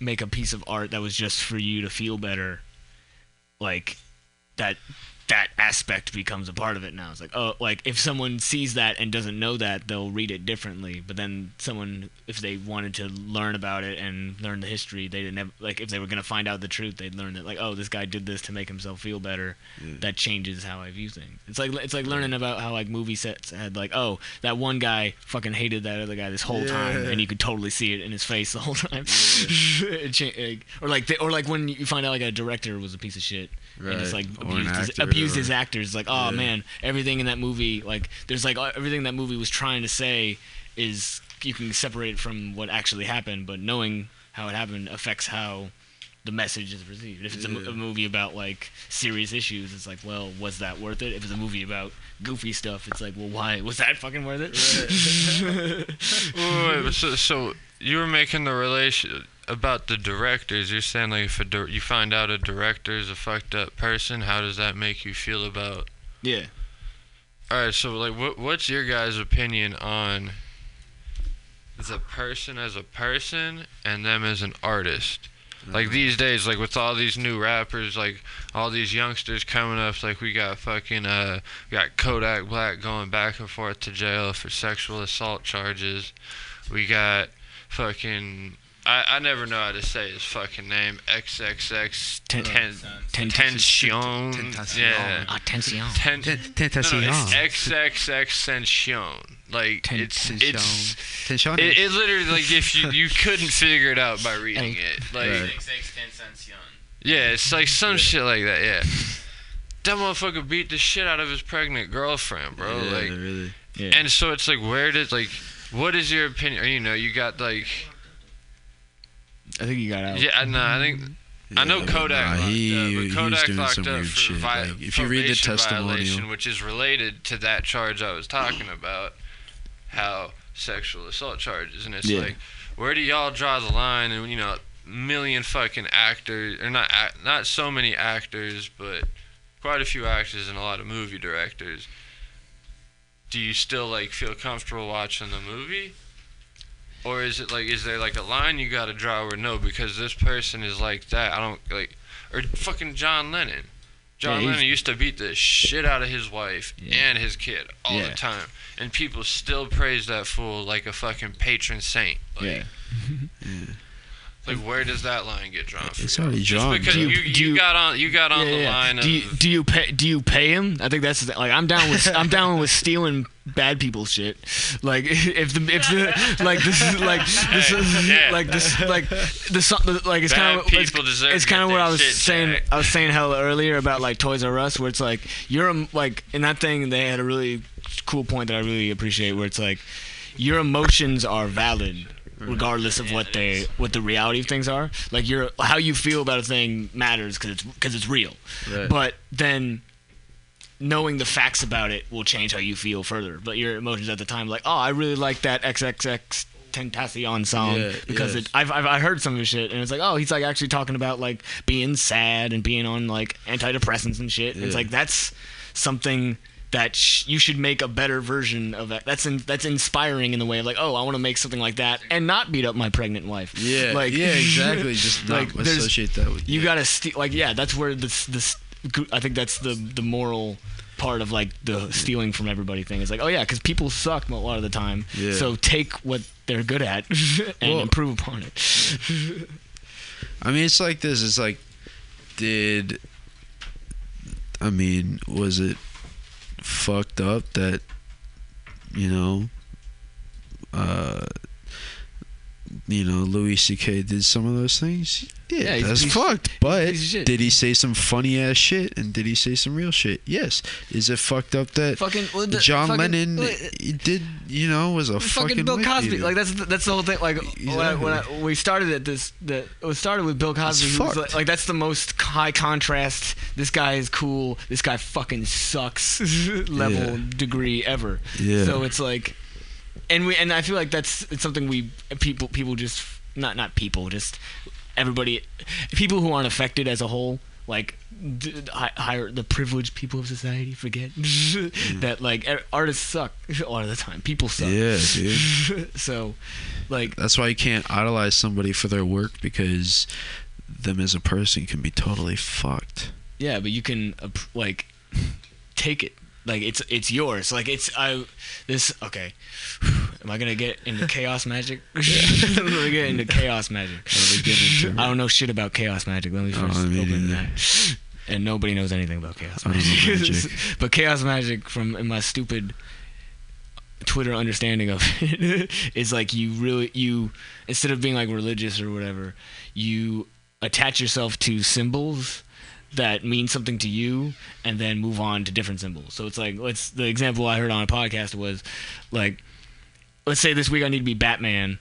make a piece of art that was just for you to feel better like that that aspect becomes a part of it now it's like oh like if someone sees that and doesn't know that they'll read it differently but then someone if they wanted to learn about it and learn the history they didn't have like if they were gonna find out the truth they'd learn that like oh this guy did this to make himself feel better Yeah. that changes how I view things. It's like it's like learning about how like movie sets had like oh that one guy fucking hated that other guy this whole time and you could totally see it in his face the whole time. Cha- like- or like the, or like when you find out like a director was a piece of shit and just like Right. Abused, his, abused his actors. Like oh man, everything in that movie like there's like uh, everything that movie was trying to say is you can separate it from what actually happened, but knowing how it happened affects how the message is received. If it's a, mo- a movie about like serious issues, it's like, well, was that worth it? If it's a movie about goofy stuff, it's like, well, why was that fucking worth it? Wait, wait, but so, so you were making the relation about the directors. You're saying like if a dir- you find out a director is a fucked up person, how does that make you feel about? yeah. All right, so like, what what's your guys' opinion on the person as a person and them as an artist? Like these days, like with all these new rappers, like all these youngsters coming up, like we got fucking uh, we got Kodak Black going back and forth to jail for sexual assault charges. We got fucking I, I never know how to say his fucking name. XXX Ten- ten ten- tension. Tentacion. Yeah. Attention. Ten, no, no, Tentacion. it's XXX Like Ten- it's it's Tension. it, it literally like if you you couldn't figure it out by reading Hey. it. Like Right. yeah, it's like some shit like that. Yeah. That motherfucker beat the shit out of his pregnant girlfriend, bro. yeah, like, really. Yeah. and so it's like, where did like, what is your opinion? Or, you know, you got like, I think he got out. yeah, no, I think I know Kodak nah, locked he, up, he but was Kodak doing locked some up weird for shit. vi- like, if you read the testimonial, which is related to that charge I was talking about, how sexual assault charges, and it's Yeah. like, where do y'all draw the line? And you know, million fucking actors, or not not so many actors, but quite a few actors and a lot of movie directors. Do you still like feel comfortable watching the movie? Or is it like is there like a line you gotta draw or no because this person is like that I don't like or fucking John Lennon. John Yeah, Lennon used to beat the shit out of his wife Yeah. and his kid all Yeah. the time, and people still praise that fool like a fucking patron saint. Like, Yeah. Mm. Like where does that line get drawn? It's already Just drawn, because you, Do you- you, do you- got on you got on Yeah, the yeah. line Do you of do you pay do you pay him? I think that's the, like I'm down with I'm down with stealing bad people shit. Like if the if the like this is like this is Yeah. like this like the like it's kind of it's, people deserve it's kind of what I was saying jacked. I was saying hella earlier about like Toys R Us where it's like you're a, like in that thing they had a really cool point that I really appreciate where it's like your emotions are valid Mm-hmm. regardless of what they what the reality of things are. Like your how you feel about a thing matters because it's because it's real. Right. but then knowing the facts about it will change how you feel further. But your emotions at the time like oh i really like that xxx tentacion song. Yeah, because yes. it, I've, I've I heard some of his shit and it's like oh he's like actually talking about like being sad and being on like antidepressants and shit. And it's like that's something that sh- you should make a better version of that. That's in, that's inspiring in the way of like, oh, I want to make something like that and not beat up my pregnant wife. Yeah, like yeah, exactly. Just like, associate that with you gotta steal. Like, yeah, that's where this this. I think that's the the moral part of like the stealing from everybody thing. Is like, oh yeah, because people suck a lot of the time. Yeah. So take what they're good at and Well- improve upon it. I mean, it's like this. It's like, did I mean, was it fucked up that you know, uh, you know, Louis C.K. did some of those things? Yeah, Yeah, that's piece- fucked. But shit. did he say some funny ass shit? And did he say some real shit? Yes. Is it fucked up that Fucking well, the- John fucking- Lennon did? You know, was a fucking, fucking, Bill Cosby. Like that's the, that's the whole thing. Like when, I, when, I, we started at this, that it was started with Bill Cosby. Was like, like that's the most high contrast. This guy is cool. This guy fucking sucks. level Yeah. degree ever. Yeah. So it's like, and we and I feel like that's it's something we people people just not not people just everybody people who aren't affected as a whole like d- higher the privileged people of society forget. That like artists suck a lot of the time. People suck. Yeah, dude. so like That's why you can't idolize somebody for their work because them as a person can be totally fucked. yeah but you can uh, like take it like it's it's yours. Like it's i this okay. Am i gonna get into chaos magic? I'm gonna get into chaos magic? I don't know shit about chaos magic. Let me Oh, first me open that. And nobody knows anything about chaos I don't know magic, magic. but chaos magic from in my stupid Twitter understanding of it is like you really you instead of being like religious or whatever, you attach yourself to symbols that mean something to you and then move on to different symbols. So it's like let's the example I heard on a podcast was like let's say this week I need to be Batman.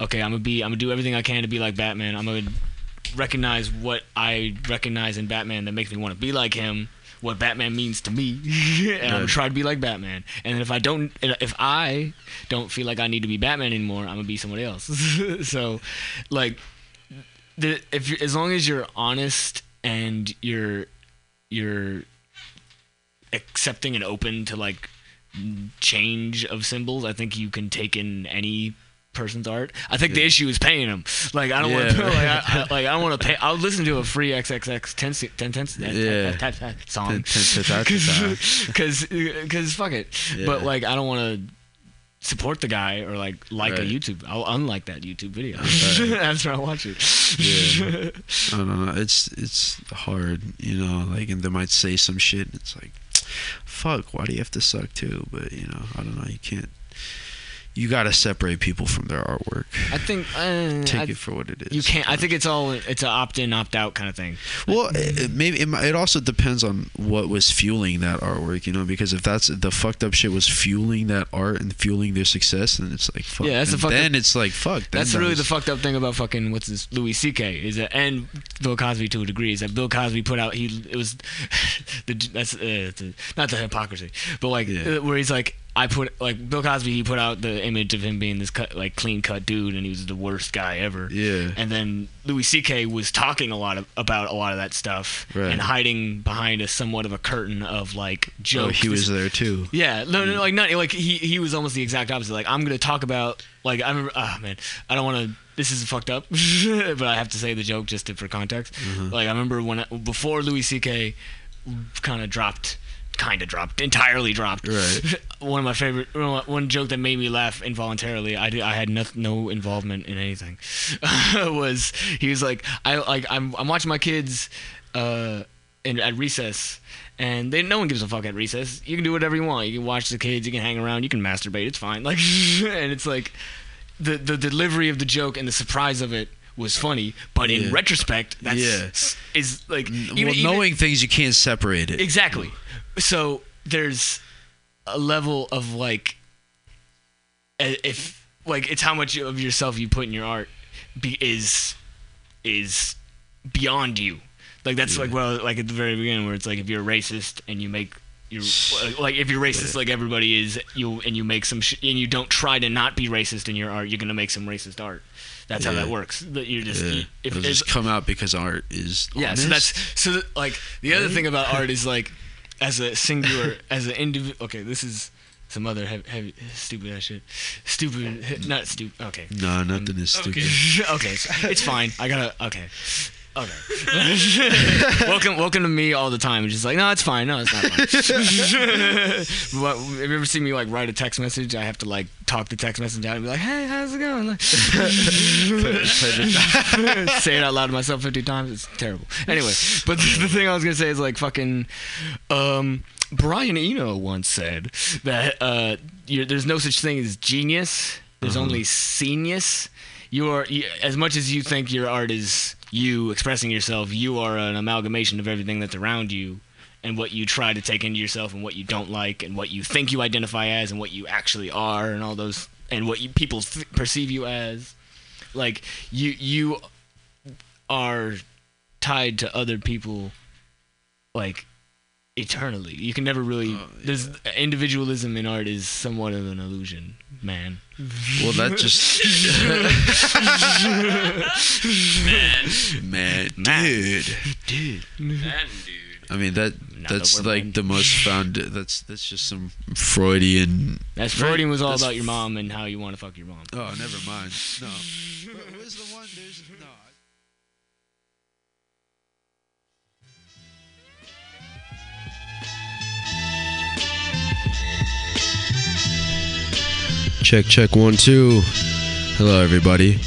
Okay, I'm gonna be I'm gonna do everything I can to be like Batman. I'm gonna recognize what I recognize in Batman that makes me want to be like him, what Batman means to me, and I'm gonna try to be like Batman. And then if I don't, if I don't feel like I need to be Batman anymore, I'm gonna be somebody else. so, like, the if as long as you're honest and you're you're accepting and open to like change of symbols, I think you can take in any person's art. I think the issue is paying them. Like I don't want to like I, I, like I don't want to pay. I'll listen to a free XXX 10 se- 10 10 Yeah. song because because fuck it. But like I don't want to support the guy or like like a YouTube. I'll unlike that YouTube video Right. after I watch it. Yeah. I don't know. It's it's hard, you know. Like, and they might say some shit. And it's like, fuck. Why do you have to suck too? But you know, I don't know. You can't. You gotta separate people from their artwork. I think uh, Take I, it for what it is. you can't. I think it's all it's an opt in opt out kind of thing. Well, it, maybe it, it also depends on what was fueling that artwork, you know. Because if that's the fucked up shit was fueling that art and fueling their success, then it's like fuck. Yeah, that's the And fucked Then it's like fuck. That's really the fucked up thing about fucking what's this Louis C.K. is that and Bill Cosby to a degree is that Bill Cosby put out he it was the that's uh, the, not the hypocrisy but like Yeah. uh, where he's like I put like Bill Cosby he put out the image of him being this cut, like clean cut dude and he was the worst guy ever Yeah. and then Louis C.K. was talking a lot of, about a lot of that stuff Right. and hiding behind a somewhat of a curtain of like jokes. Oh, he was there too. yeah, no, no, like not like he he was almost the exact opposite. Like I'm gonna talk about like I remember. Ah man, I don't want to. This is fucked up, but I have to say the joke just to, for context. Like I remember when I, before Louis C.K. kind of dropped, kind of dropped, entirely dropped. Right. one of my favorite, one one joke that made me laugh involuntarily. I did, I had no, no involvement in anything. was he was like I like I'm I'm watching my kids, uh, in at recess. And they, no one gives a fuck at recess. You can do whatever you want. You can watch the kids. You can hang around. You can masturbate. It's fine. Like, and it's like, the the delivery of the joke and the surprise of it was funny. But in Yeah. retrospect, that's Yeah. is like well, even- even- knowing things you can't separate it. Exactly. So there's a level of like, if like it's how much of yourself you put in your art be, is is beyond you. Like that's like well, like at the very beginning where it's like if you're racist and you make. You're, like if you're racist like everybody is you and you make some sh- and you don't try to not be racist in your art you're gonna make some racist art that's how that works that you're just Yeah. you- if It'll just come out because art is. yeah, so that's so that, like the other thing about art is like as a singular as an individual. Okay, this is some other heavy, heavy stupid ass shit. Stupid, not stupid. Okay. no, nothing is stupid. Okay, okay, it's fine. I gotta. Okay, Okay. welcome, welcome to me all the time. It's just like, no, it's fine. No, it's not fine. but have you ever seen me like write a text message? I have to like talk the text message out and be like, hey, how's it going? Like, say it out loud to myself 50 times. It's terrible. Anyway, but the, the thing I was gonna say is like fucking, um, Brian Eno once said that uh, there's no such thing as genius. There's only scenius. You are you, as much as you think your art is you expressing yourself. You are an amalgamation of everything that's around you, and what you try to take into yourself, and what you don't like, and what you think you identify as, and what you actually are, and all those, and what you, people th- perceive you as. Like you, you are tied to other people, like eternally. You can never really. Oh, There's individualism in art is somewhat of an illusion, man. Well, that just Man, man, Man. dude. Dude, man, dude. I mean that Now that's that like men. the most found. That's that's just some Freudian. that's Freudian was all That's about your mom and how you want to fuck your mom. Oh, never mind. No. What was the one? Check, check, one, two. Hello, everybody.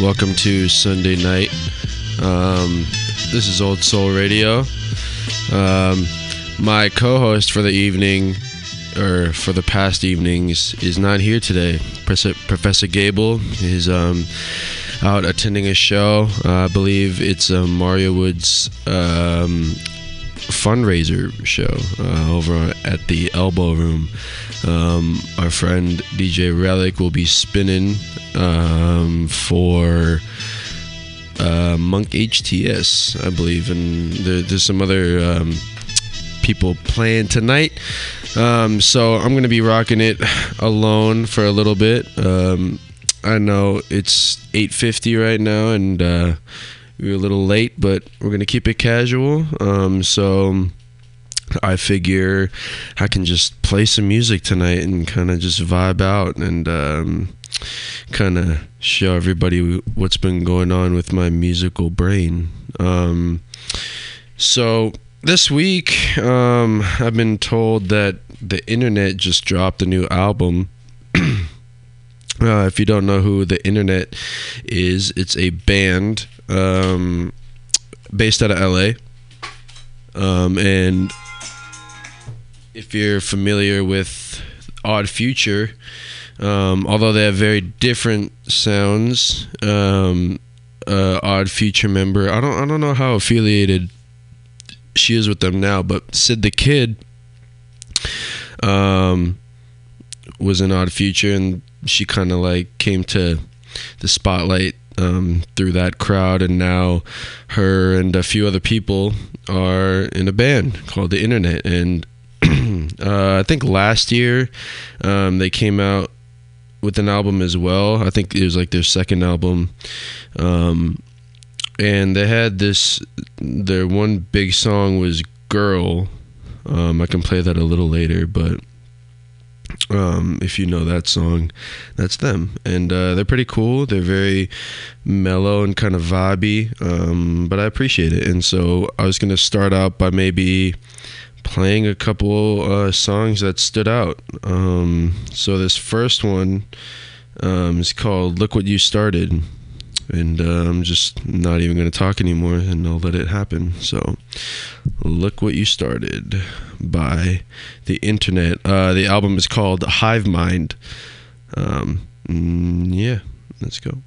Welcome to Sunday night. Um, this is Old Soul Radio. Um, my co host for the evening, or for the past evenings, is not here today. Professor, Gable is um, out attending a show. Uh, I believe it's uh, Mario Woods um, fundraiser show uh, over at the Elbow Room. Um, our friend DJ Relic will be spinning um, for uh, Monk HTS, I believe, and there, there's some other um, people playing tonight. Um, so I'm gonna be rocking it alone for a little bit. Um, I know it's 8:50 right now, and uh, we're a little late, but we're gonna keep it casual. Um, so I figure I can just play some music tonight and kind of just vibe out and um, kind of show everybody what's been going on with my musical brain. Um, so this week, um, I've been told that the internet just dropped a new album. Uh, if you don't know who the internet is, it's a band um, based out of LA. Um, and if you're familiar with Odd Future, um, although they have very different sounds, um, uh, Odd Future member, I don't, I don't know how affiliated she is with them now, but Syd tha Kyd um, was in Odd Future, and she kind of like came to the spotlight um, through that crowd, and now her and a few other people are in a band called The Internet, and uh, I think last year um, they came out with an album as well. I think it was like their second album. Um, and they had this their one big song was Girl. Um, I can play that a little later, but um, if you know that song, that's them. And uh, they're pretty cool. They're very mellow and kind of vibey, um, but I appreciate it. And so I was going to start out by maybe playing a couple uh, songs that stood out. Um, so this first one um, is called "Look What You Started," and uh, I'm just not even going to talk anymore, and I'll let it happen. So, "Look What You Started" by the Internet. Uh, the album is called Hive Mind. Um, mm, yeah, let's go.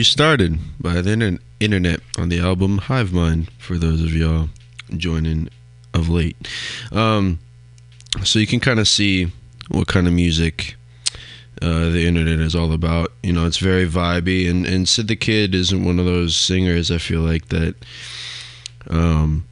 You Started by the inter- internet on the album Hive Mind for those of y'all joining of late. Um, so you can kind of see what kind of music uh, the internet is all about. You know, it's very vibey, and, and Syd tha Kyd isn't one of those singers I feel like that um,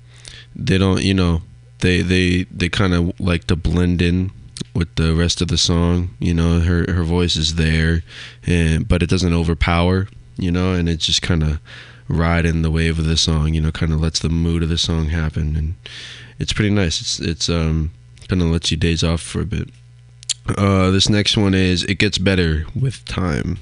they don't, you know, they they they kind of like to blend in with the rest of the song. You know, her her voice is there, and but it doesn't overpower. You know, and it just kind of riding the wave of the song. You know, kind of lets the mood of the song happen, and it's pretty nice. It's it's um kind of lets you days off for a bit. Uh, this next one is "It Gets Better with Time."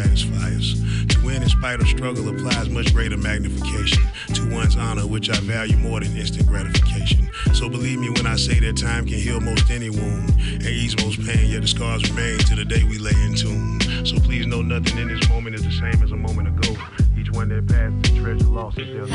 To win in spite of struggle applies much greater magnification to one's honor, which I value more than instant gratification. So believe me when I say that time can heal most any wound and ease most pain, yet the scars remain to the day we lay in tune. So please know nothing in this moment is the same as a moment ago. Each one that passed is treasure lost if there's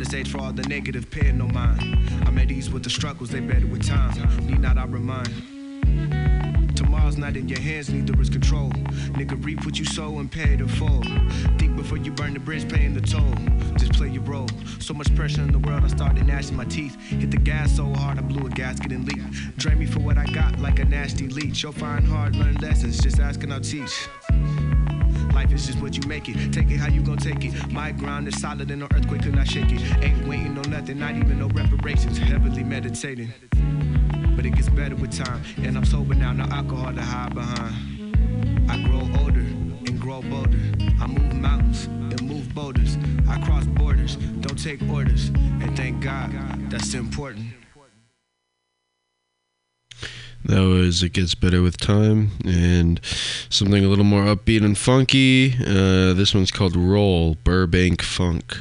for all the negative, paying no mind. I'm at ease with the struggles, they better with time. Need not I remind. Tomorrow's not in your hands, neither is control. Nigga, reap what you sow and pay the full. Think before you burn the bridge, paying the toll. Just play your role. So much pressure in the world, I started gnashing my teeth. Hit the gas so hard, I blew a gasket and leaked. Drain me for what I got, like a nasty leech. You'll find hard, learn lessons, just asking, I'll teach. Life is just what you make it. Take it how you gon' take it. My ground is solid and no earthquake could not shake it. Ain't waiting on nothing, not even no reparations. Heavily meditating. But it gets better with time. And I'm sober now, no alcohol to hide behind. I grow older and grow bolder. I move mountains and move boulders. I cross borders, don't take orders. And thank God, that's important. That was It Gets Better with Time and something a little more upbeat and funky. Uh, this one's called Roll Burbank Funk.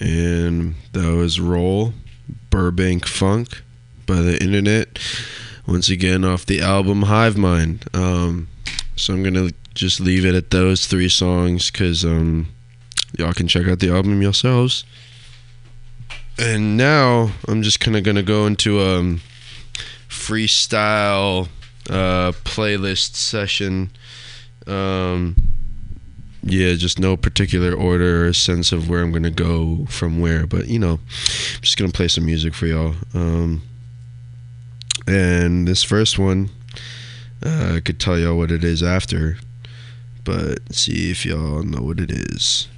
and that was Roll Burbank Funk by the Internet. Once again, off the album Hive Mind. Um, so I'm gonna just leave it at those three songs because um, y'all can check out the album yourselves. And now I'm just kind of gonna go into a freestyle uh, playlist session. Um, yeah, just no particular order or sense of where I'm gonna go from where. But you know, I'm just gonna play some music for y'all. Um, and this first one, uh, I could tell y'all what it is after, but see if y'all know what it is.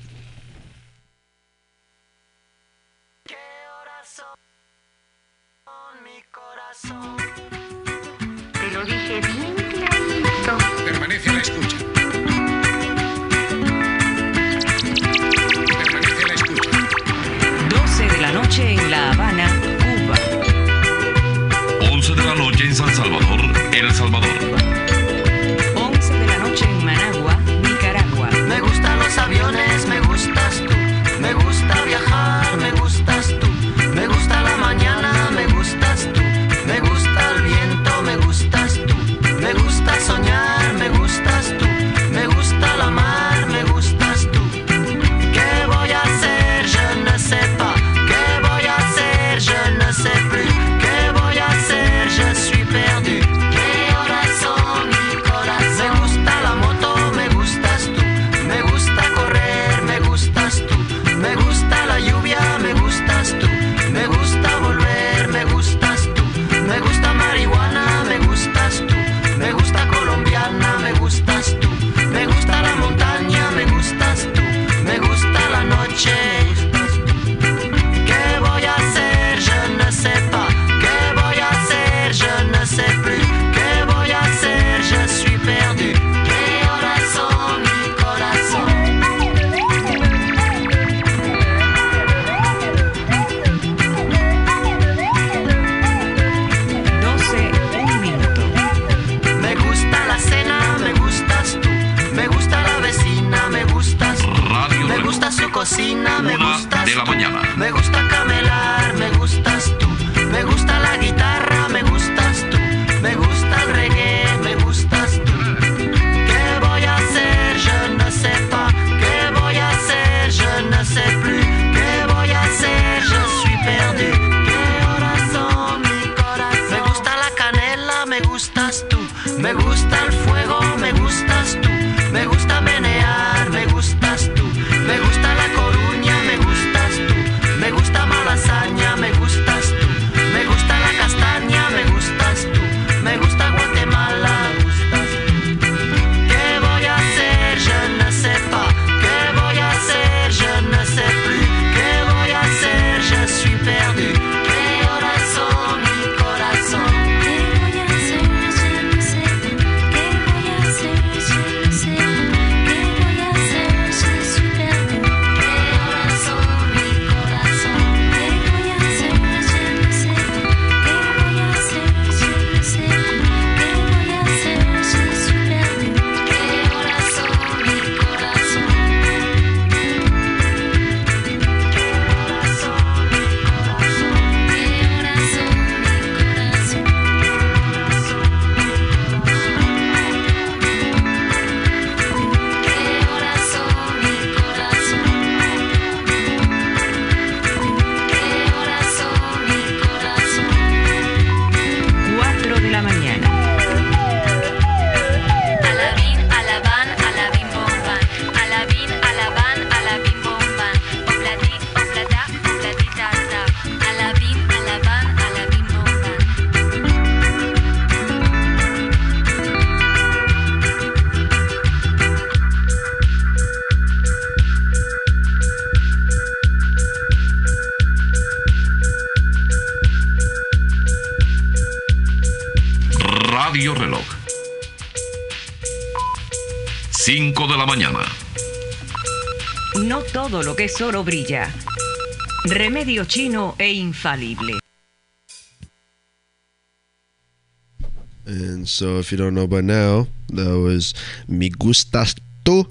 tesoro brilla. Remedio chino e infalible. And so, if you don't know by now, that was Me Gustas Tu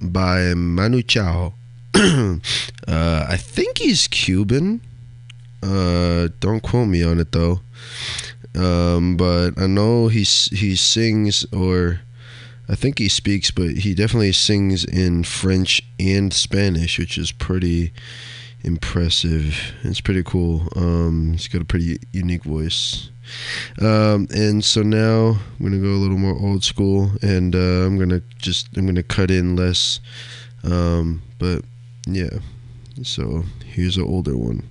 by Manu Chao. uh, I think he's Cuban. Uh, don't quote me on it though. Um, but I know he's he sings or I think he speaks, but he definitely sings in French and Spanish, which is pretty impressive. It's pretty cool. Um, he's got a pretty unique voice. Um, and so now I'm gonna go a little more old school, and uh, I'm gonna just I'm gonna cut in less. Um, but yeah, so here's an older one.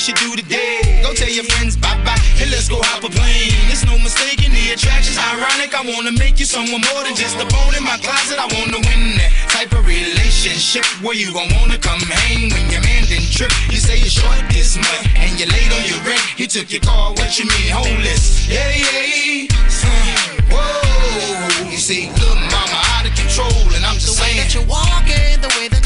Should do today? Go tell your friends bye bye, and let's go hop a plane. It's no mistaking the attraction's ironic. I wanna make you someone more than just a bone in my closet. I wanna win that type of relationship where you gon' wanna come hang when your man didn't trip. You say you're short this month, and you're late on your rent. He took your car. What you mean, homeless? Yeah, yeah. Uh, whoa. You see, little mama out of control, and I'm just The way saying. that you're walking, the way that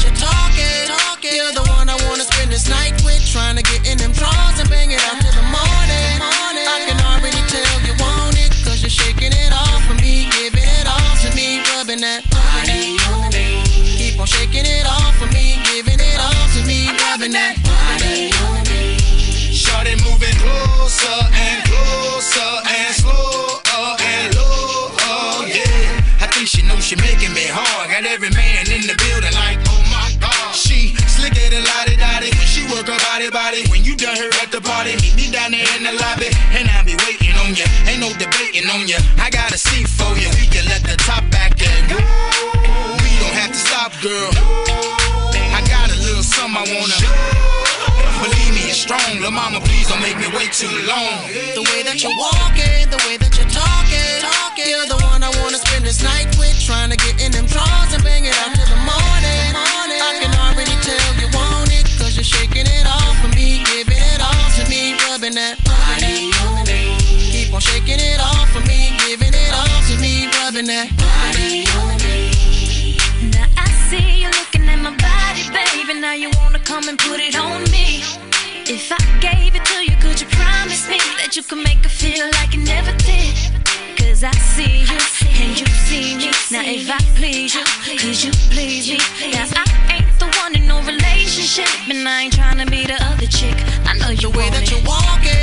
closer and closer and slower and lower, yeah. I think she knows she making me hard. Got every man in the building like, oh my god. She slicker than lottie dottie when she work her body body. When you done her at the party, meet me down there in the lobby, and I'll be waiting on ya. Ain't no debating on ya. I got a seat for you. We can let the top back in. We don't have to stop, girl. I got a little something I wanna. Believe me, it's strong. Lil' mama, too long. The way that you're walking, the way that you're talking, talking. You're the one I wanna spend this night with, trying to get could make her feel like you never did? Cause I see you and you see me. Now if I please you, could you please me? Now I ain't the one in no relationship, and I ain't trying to be the other chick. I know you The way want that it. you're walking,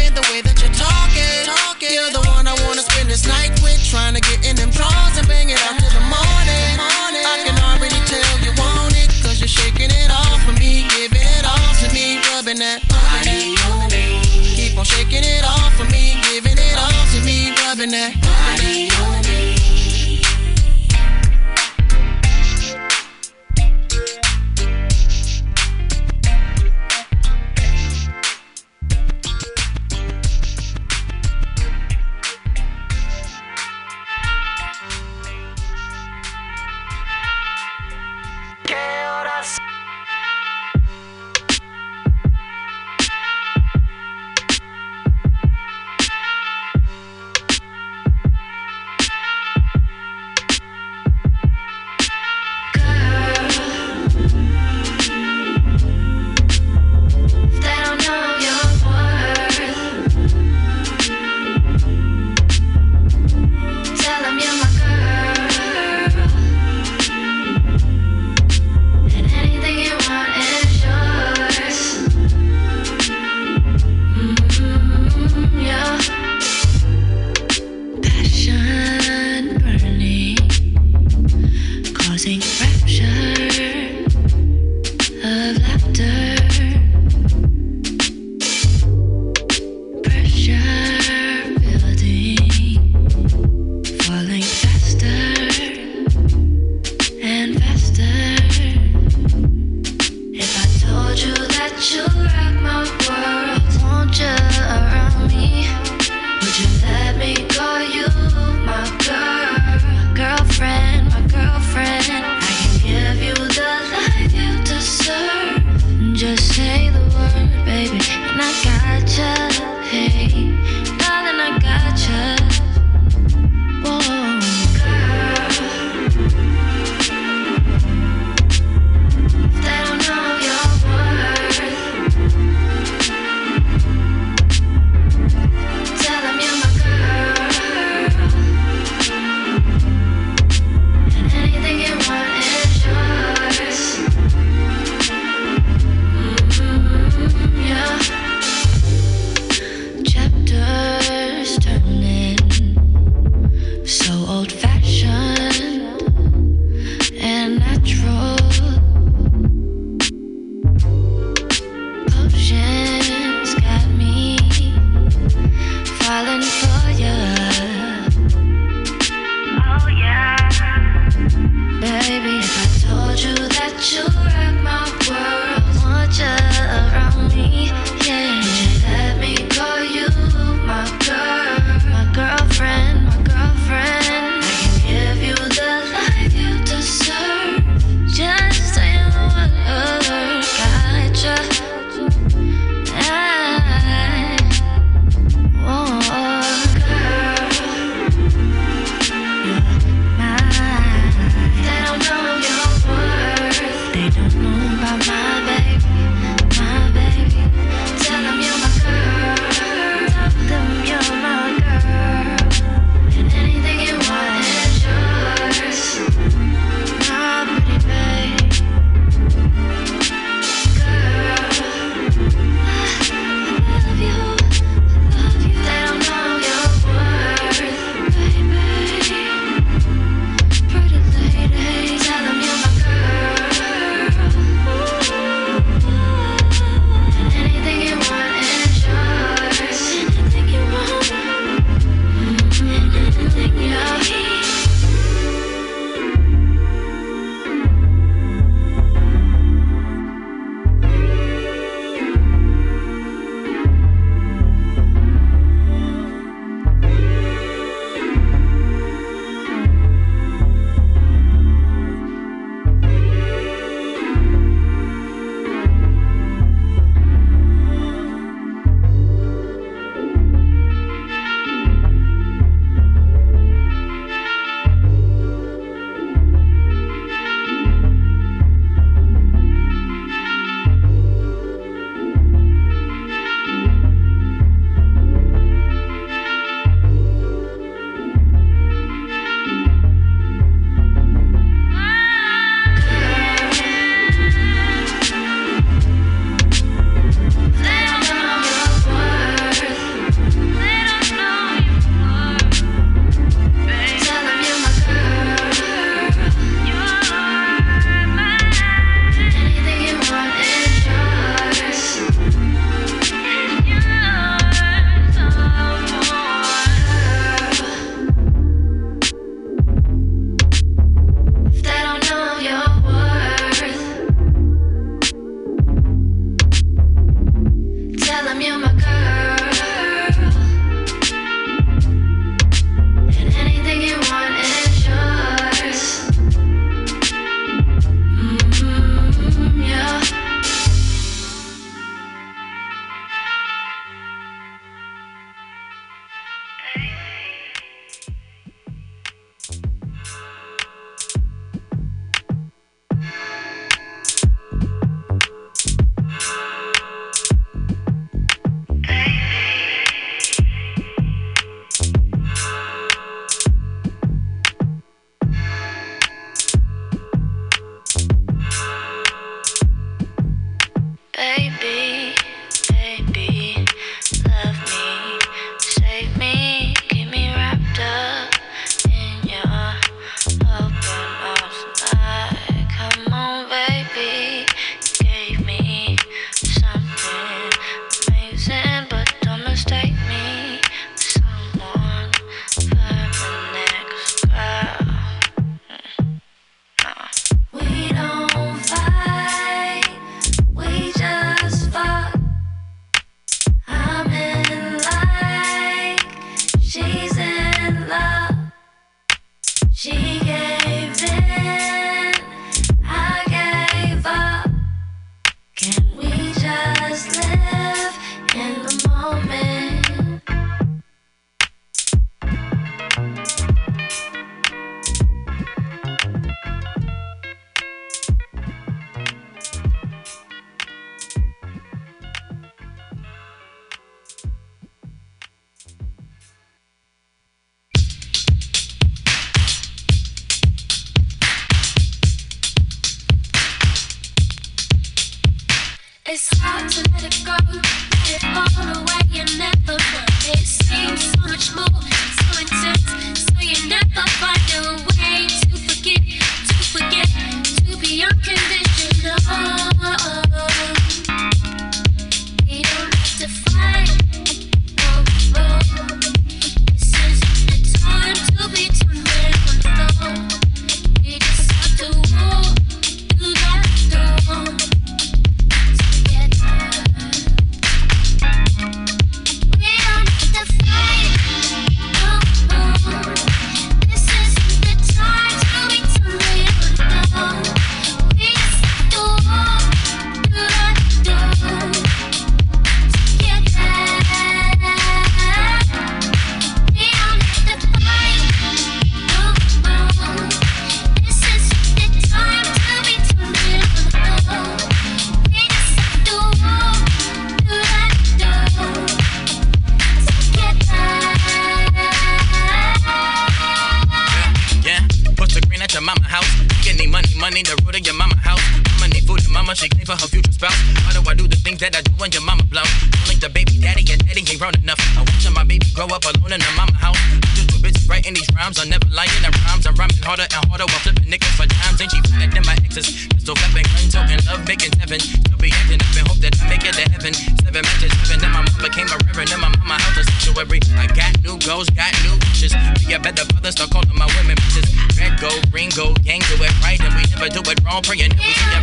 new goals, got new wishes. Be a better father, start calling my women bitches. Red gold, green gold, gang do it right, and we never do it wrong. Praying that we see a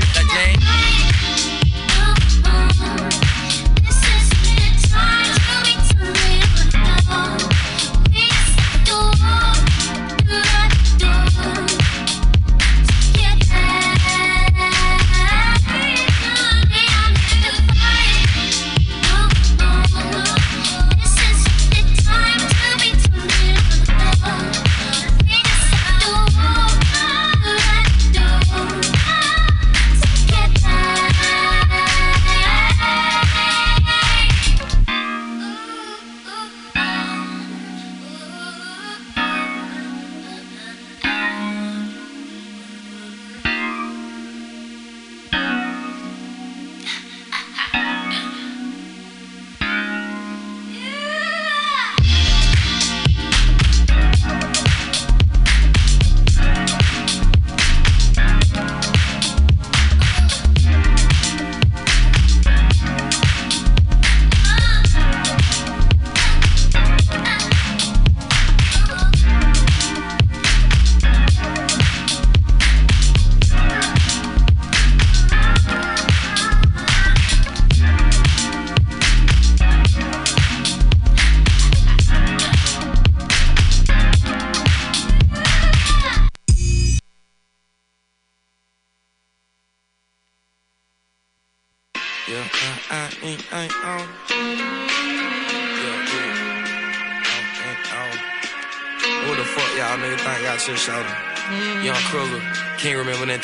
better.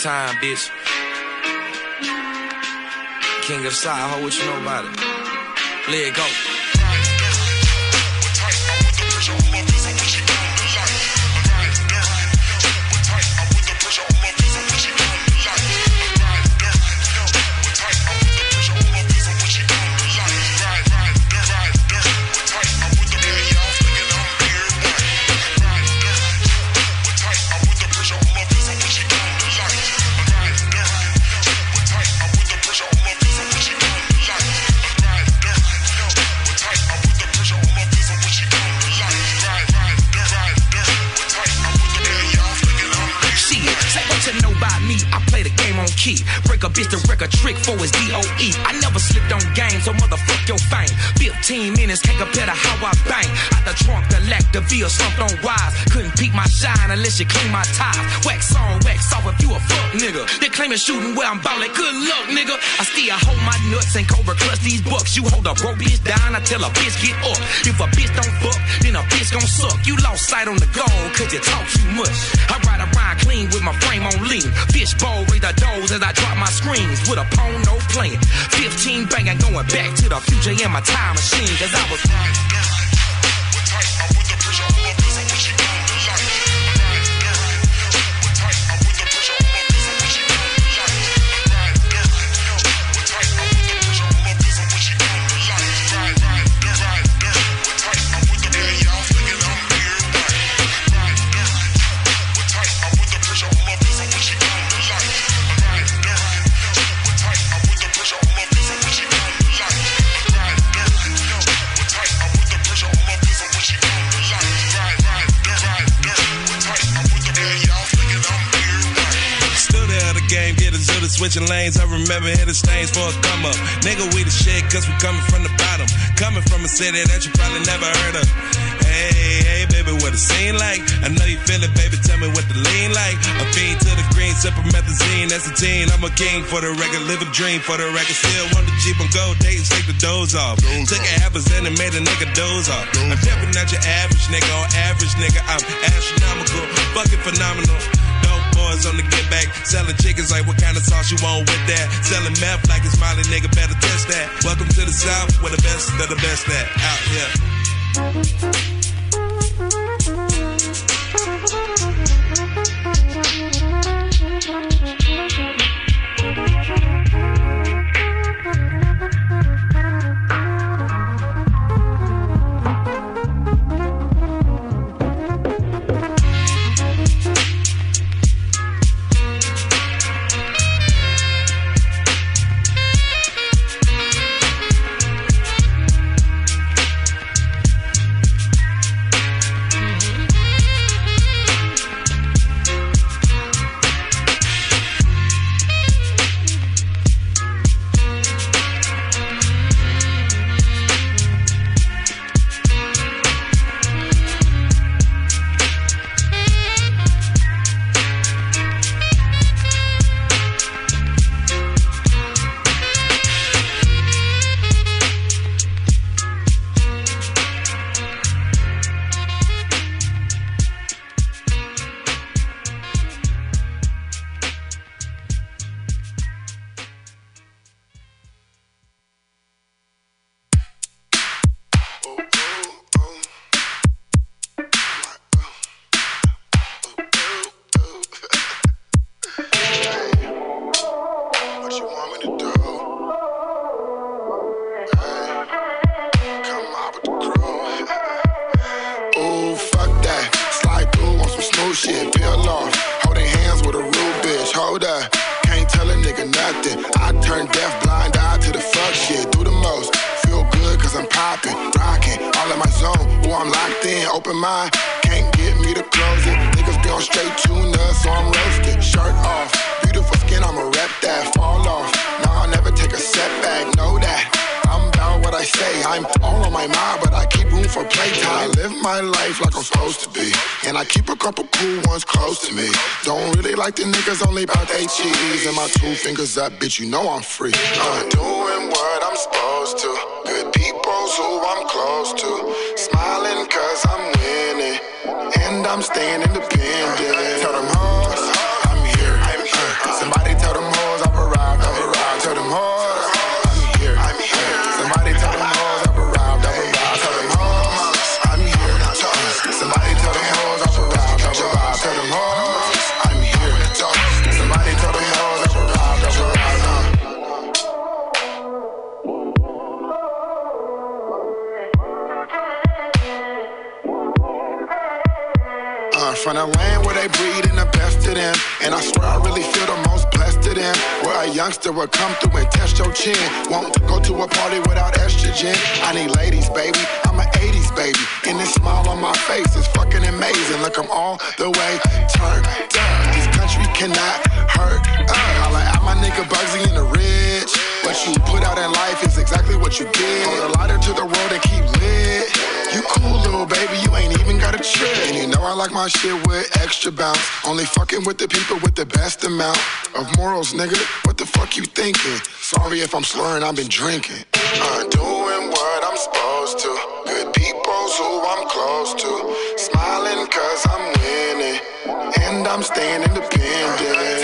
Time, bitch. King of side, ho, what you know about it? Let it go. You clean my ties. Wax on, wax off if you a fuck nigga. They claiming shooting where I'm ballin'. Good luck, nigga. I still hold my nuts and cobra clutch these bucks. You hold a broke bitch down, I tell a bitch get up. If a bitch don't fuck, then a bitch gon' suck. You lost sight on the goal, cause you talk too much. I ride around clean with my frame on lean. Fishbowl, raise the doors as I drop my screens with a pone, no playing. 15 banging, going back to the future in my time machine, cause I was. Switching lanes. I remember hitting stains for a come up. Nigga, we the shit, cause we coming from the bottom. Coming from a city that you probably never heard of. Hey, hey, baby, what it seem like? I know you feel it, baby, tell me what the lean like. A fiend to the green, sipping methazine, that's a teen. I'm a king for the record, live a dream for the record. Still want the Jeep on gold dates, take the doze off. Took a half a cent and made a nigga doze off. I'm definitely not your average nigga, on average nigga, I'm astronomical, fucking phenomenal. Boys on the get back, selling chickens like what kind of sauce you want with that. Selling meth like it's Molly, nigga, better test that. Welcome to the South, where the best of the best at. Out here. Fingers up, bitch, you know I'm free. I'm chin. Won't go to a party without estrogen. I need ladies, baby. I'm an 80s baby. And this smile on my face is fucking amazing. Look, I'm all the way turned up. This country cannot hurt us. I like out my nigga Bugsy in the rich. What you put out in life is exactly what you get. Hold a lighter to the world and keep lit. You cool, little baby, you ain't even trick. And you know I like my shit with extra bounce. Only fucking with the people with the best amount of morals, nigga. What the fuck you thinking? Sorry if I'm slurring, I've been drinking. I'm doing what I'm supposed to. Good people's who I'm close to. Smiling cause I'm winning. And I'm staying independent.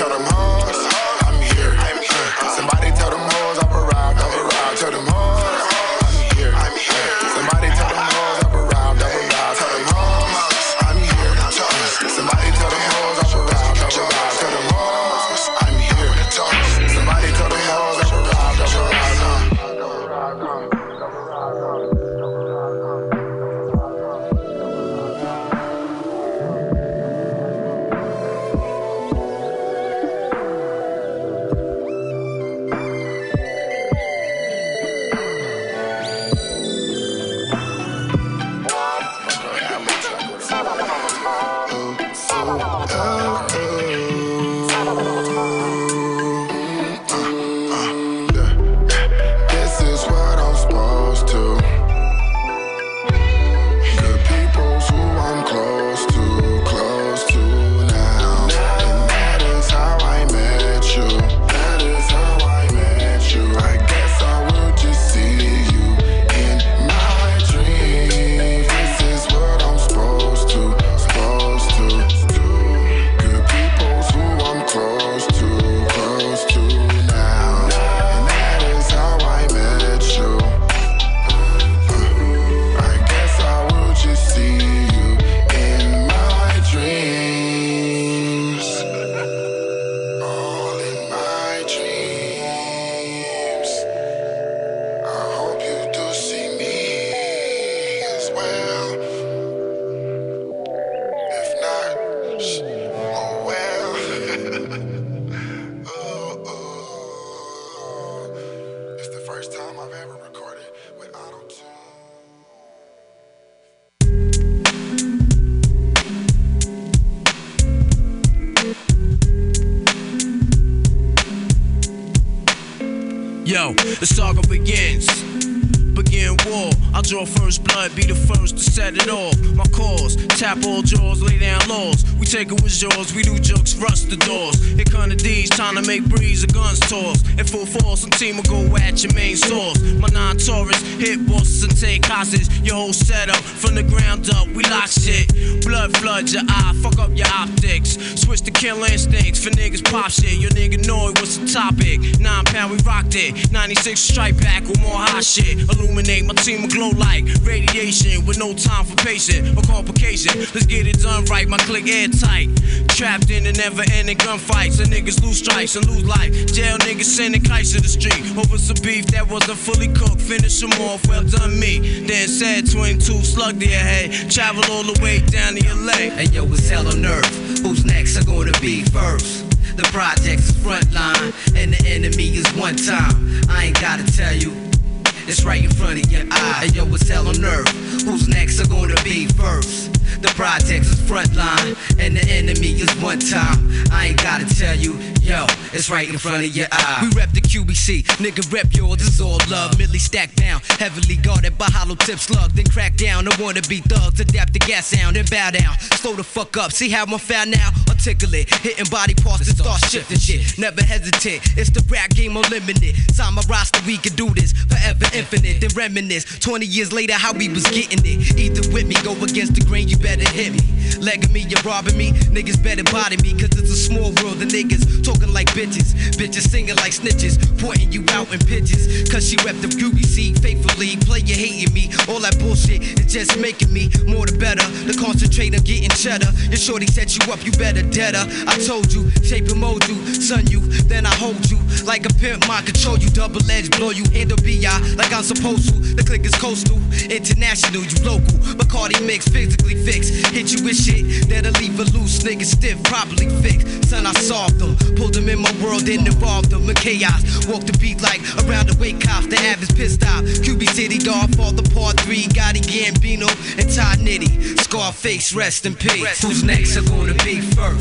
It with yours, we do jokes, rust the doors. Come the D's, trying to make breeze, the guns toss. In full force, some team will go at your main source. My non Taurus, hit bosses and take hostage. Your whole setup, from the ground up, we lock shit. Blood floods your eye, fuck up your optics. Switch to kill instincts for niggas pop shit. Your nigga know it was the topic. Nine pound, we rocked it. 96 strike back with more hot shit. Illuminate my team will glow like radiation with no time for patience or complication. Let's get it done right, my click airtight. Trapped in the never ending gunfights, and niggas lose strikes and lose life. Jail niggas sending kites to the street over some beef that wasn't fully cooked. Finish them off, well done me. Then said 22 slug to your head. Travel all the way down to LA. And yo, it's hell on earth. Who's next are gonna be first? The project's is front line, and the enemy is one time. I ain't gotta tell you. It's right in front of your eye. And yo, it's hell on earth. Who's next are gonna be first? The projects is frontline, and the enemy is one time. I ain't gotta tell you, yo, it's right in front of your eye. We rep the QBC, nigga rep yours, this is all love. Millie stacked down, heavily guarded by hollow tip slug. Then crack down, I wanna be thugs, adapt the gas sound and bow down. Slow the fuck up, see how I'm found now? Articulate, hitting body parts to start shifting shit. Never hesitate, it's the rap game unlimited. Sign my roster, we can do this forever infinite. Then reminisce, 20 years later, how we was getting it. Either with me, go against the grain, you better hit me. Legging me, you're robbing me, niggas better body me, cause it's a small world. The niggas talking like bitches, bitches singing like snitches, pointing you out in pitches. Cause she rep the QBC faithfully, player hating me. All that bullshit is just making me more the better. The concentrate on getting cheddar. Your shorty set you up, you better her. I told you, shape and mold you, son you, then I hold you. Like a pimp, mind control you, double edge, blow you, handle BI like I'm supposed to. The click is coastal, international, you local. Bacardi mix, physically fixed. Hit you with shit that'll leave a loose nigga stiff, properly fixed. Son, I solved them, pulled them in my world, and involved them in chaos. Walk the beat like around the wake cops, the average pissed off. QB City, dog, for the part three, Gotti Gambino, and Ty Nitty. Scarface, rest in peace. Who's next are gonna be first?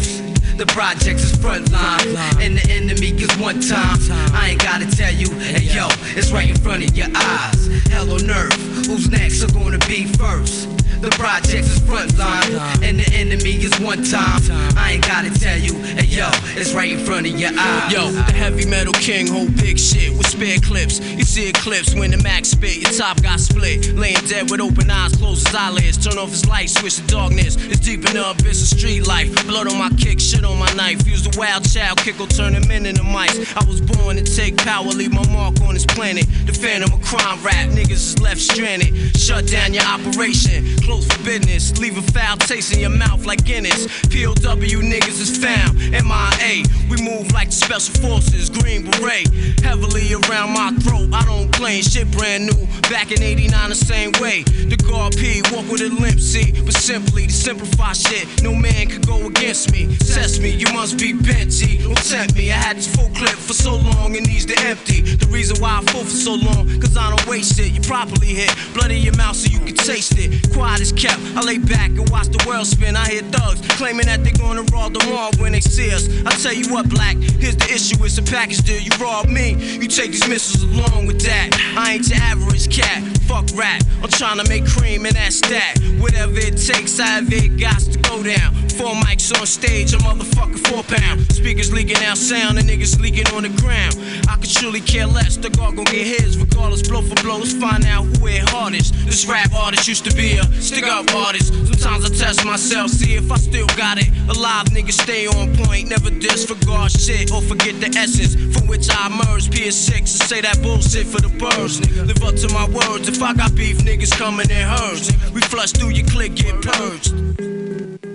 The projects is front line, and the enemy is one time. I ain't gotta tell you, hey yo, it's right in front of your eyes. Hell on earth, who's next are gonna be first? The projects is front line, and the enemy is one time. I ain't gotta tell you, hey yo, it's right in front of your eyes. Yo, the heavy metal king hold big shit with spare clips. You see eclipse when the max spit, your top got split. Laying dead with open eyes, close his eyelids. Turn off his light, switch to darkness. It's deep in the abyss of street life. Blood on my kick, shit on my knife. Use the wild child, kick will turn him in into mice. I was born to take power, leave my mark on this planet. The phantom of crime rap, niggas is left stranded. Shut down your operation, close for business. Leave a foul taste in your mouth like Guinness. POW niggas is found. MIA, we move like the special forces. Green beret, heavily around my throat. I don't claim shit brand new. Back in 89, the same way. The guard P, walk with a limp, see. But simply to simplify shit, no man could go against me. Test me, you must be bent, G. Don't tempt me. I had this full clip for so long, it needs to empty. The reason why I full for so long, cause I don't waste it. You properly hit blood in your mouth so you can taste it. Quiet is kept. I lay back and watch the world spin. I hear thugs claiming that they're gonna rob the mall when they see us. I tell you what, black, here's the issue. It's a package deal. You rob me, you take these missiles along with that. I ain't your average cat. Fuck rap. I'm trying to make cream and that's that. Whatever it takes, I have it got to go down. Four mics on stage, a motherfucking four pound. Speakers leaking out sound, and niggas leaking on the ground. I could truly care less. The guard gon' get his, regardless, blow for blow. Let's find out who hit hardest. This rap artist used to be a stick up artist. Sometimes I test myself, see if I still got it. Alive niggas stay on point, never disregard shit or forget the essence from which I emerged. PS6 and say that bullshit for the birds. Live up to my words. If I got beef, niggas coming in herds. We flush through your click, get purged.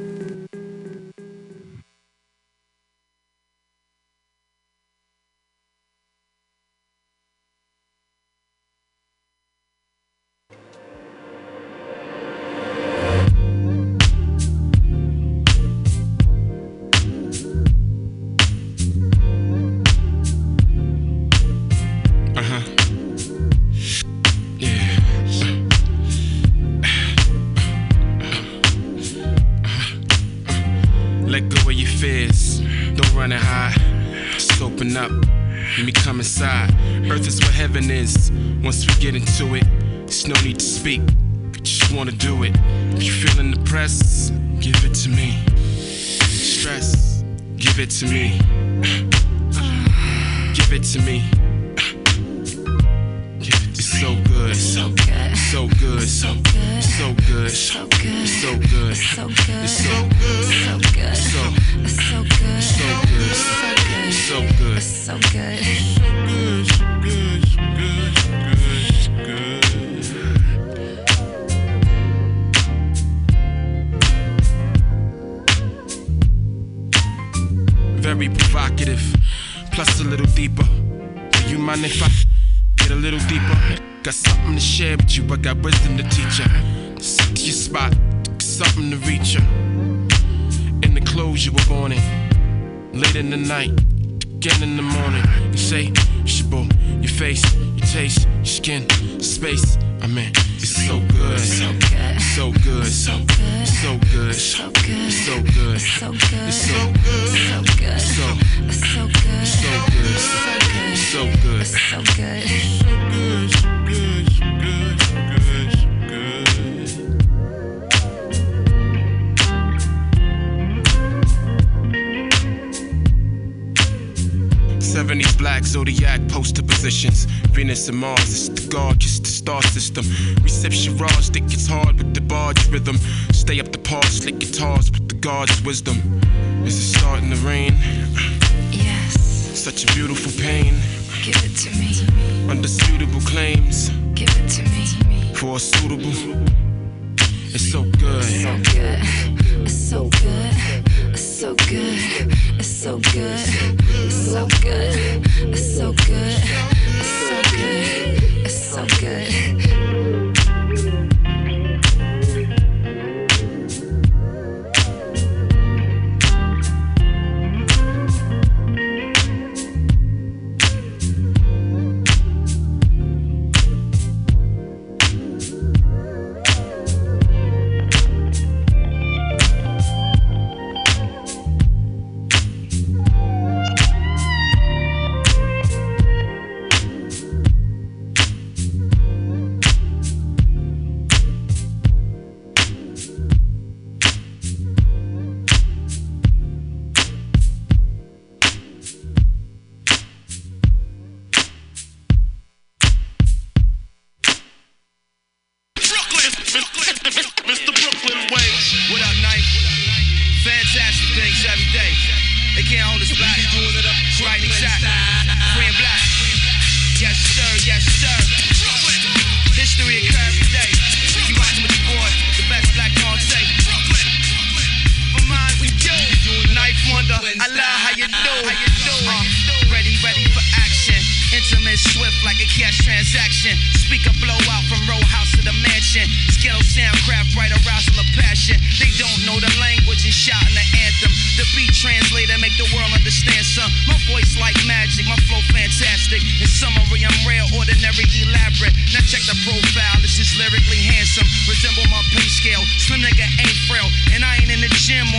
Let go of your fears. Don't run and hide. Just open up. Let me come inside. Earth is where heaven is. Once we get into it, there's no need to speak. We just wanna do it. If you're feeling depressed, give it to me. Stress, give it to me. Give it to me. It's so good. So good. So good. So good so good. It's so good. It's so good. It's so good. It's so good. It's so good. It's so good. It's so good. It's so good. It's so good. It's so good. It's so good. It's so good. It's so good. It's so good. It's so good. It's so good. Very provocative, plus a little deeper. Do you mind if I get a little deeper? Got something to share with you, I got wisdom to teach you. Your spot, something to reach you. In the clothes you were born in, late in the night, again in the morning. You say, Shabo, your face, your taste, your skin, space. I mean, it's so good, so good, so good, so good, so good, so good, so good, so good, so good, so good, so good, so good, so good, so good, so good, so good, so good, so good, 70s black zodiac poster positions. Venus and Mars, it's the gorgeous, the star system. Reception Raj, think it's hard with the barge rhythm. Stay up the par, slick guitars with the God's wisdom. Is it starting to rain? Yes, Such a beautiful pain. give it to me. Under suitable claims Give it to me. for a suitable. It's so good. So good. It's so good. It's so good. It's so good. It's so good. It's so good. It's so good. It's so good.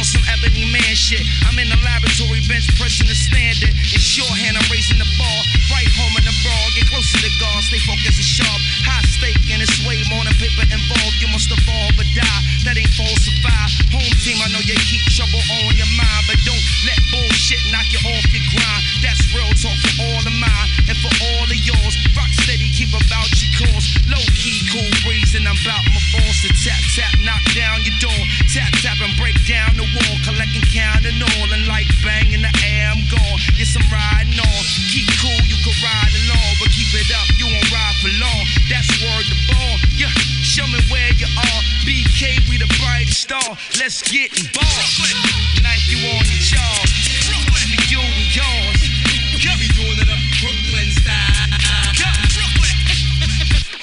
Some ebony man shit. I'm in the laboratory bench pressing the standard. In shorthand, I'm raising the ball. Right home in the brawl, get close to the guard, stay focused and sharp. High stake, and it's way more than paper involved. You must evolve or die. That ain't falsify. Home team, I know you keep trouble on your mind, but don't let bullshit knock you off Let's get involved. Knife you on your jaw. Be you and yours. We be doing it up Brooklyn style.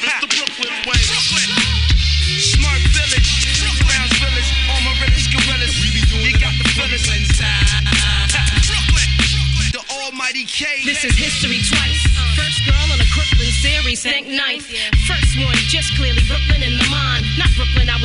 Mr. Brooklyn way. Smart village. Browns village. All my realest gorillas. You got the feelings. Brooklyn style. Brooklyn. The almighty K. This is history twice. First girl on a Crooklyn series, thank ninth. First one, just clearly Brooklyn in the mind. Not Brooklyn I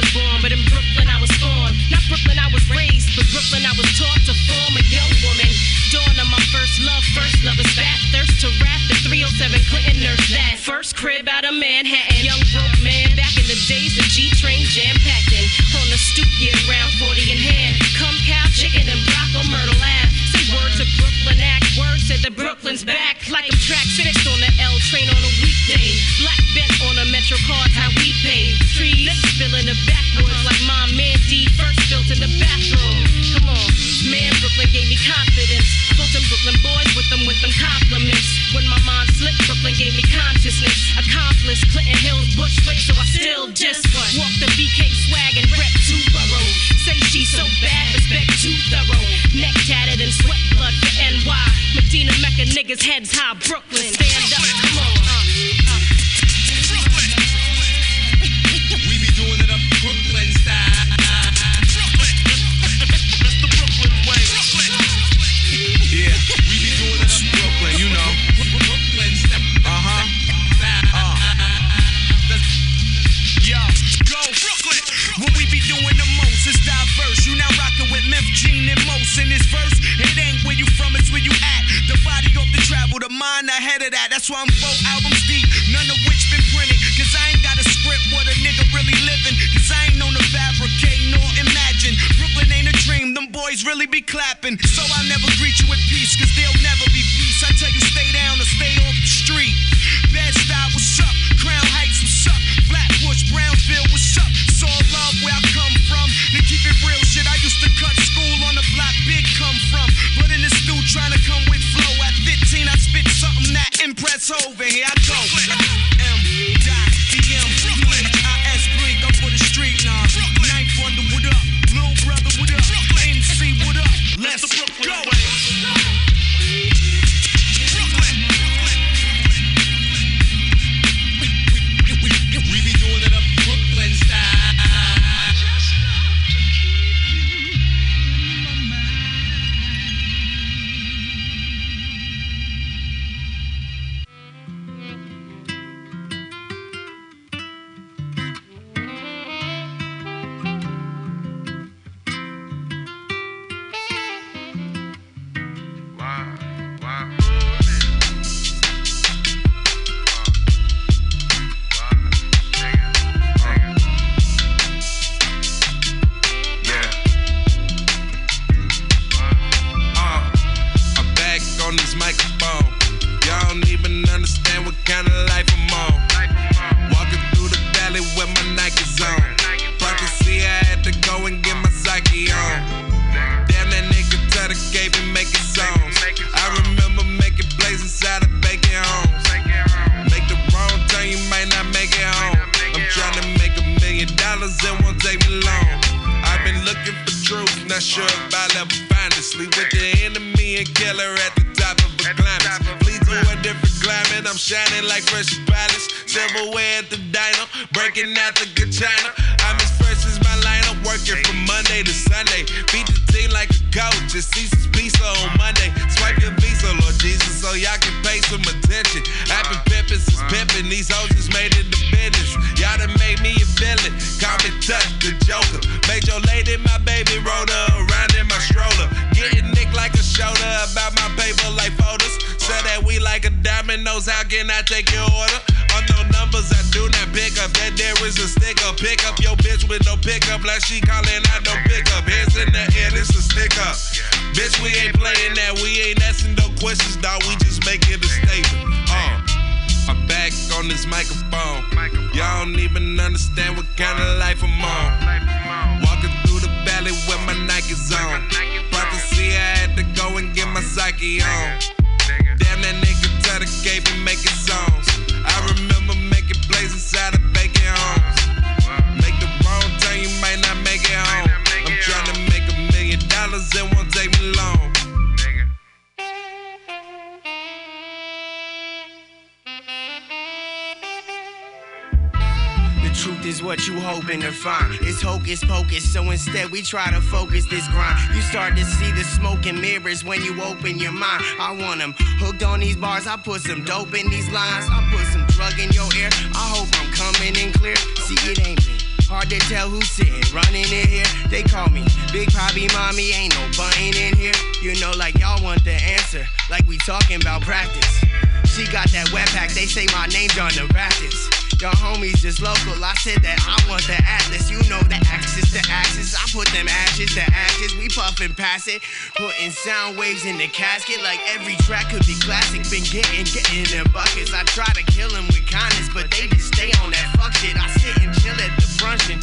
on these bars. I put some dope in these lines. I put some drug in your ear. I hope I'm coming in clear. See, it ain't me. hard to tell who's sitting running in here. They call me Big Poppy Mommy. Ain't no button in here. You know, like y'all want the answer. Like we talking about practice. She got that wet pack. They say my name's on the rackets. Your homies just local. I said that I want the atlas. You know the axis, the axis. I put them ashes, the ashes. We puffin' pass it. Putting sound waves in the casket like every track could be classic. Been getting, getting in their buckets. I try to kill them with kindness, but they just stay on that fuck shit. I sit and chill at the bruncheon,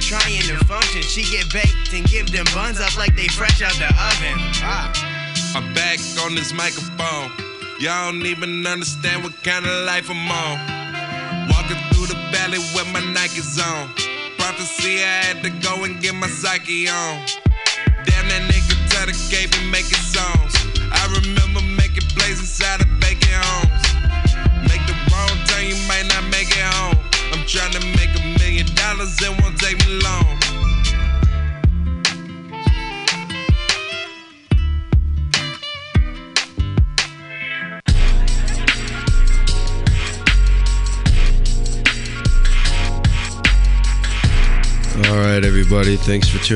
trying to function. She get baked and give them buns up like they fresh out the oven. Ah. I'm back on this microphone. Y'all don't even understand what kind of life I'm on. Walking through the valley with my Nikes on. Prophecy, I had to go and get my psyche on gave me making songs. I remember making plays inside of homes. Make the wrong turn, you might not make it home. I'm trying to make a million dollars, it won't take me long. All right, everybody. Thanks for tuning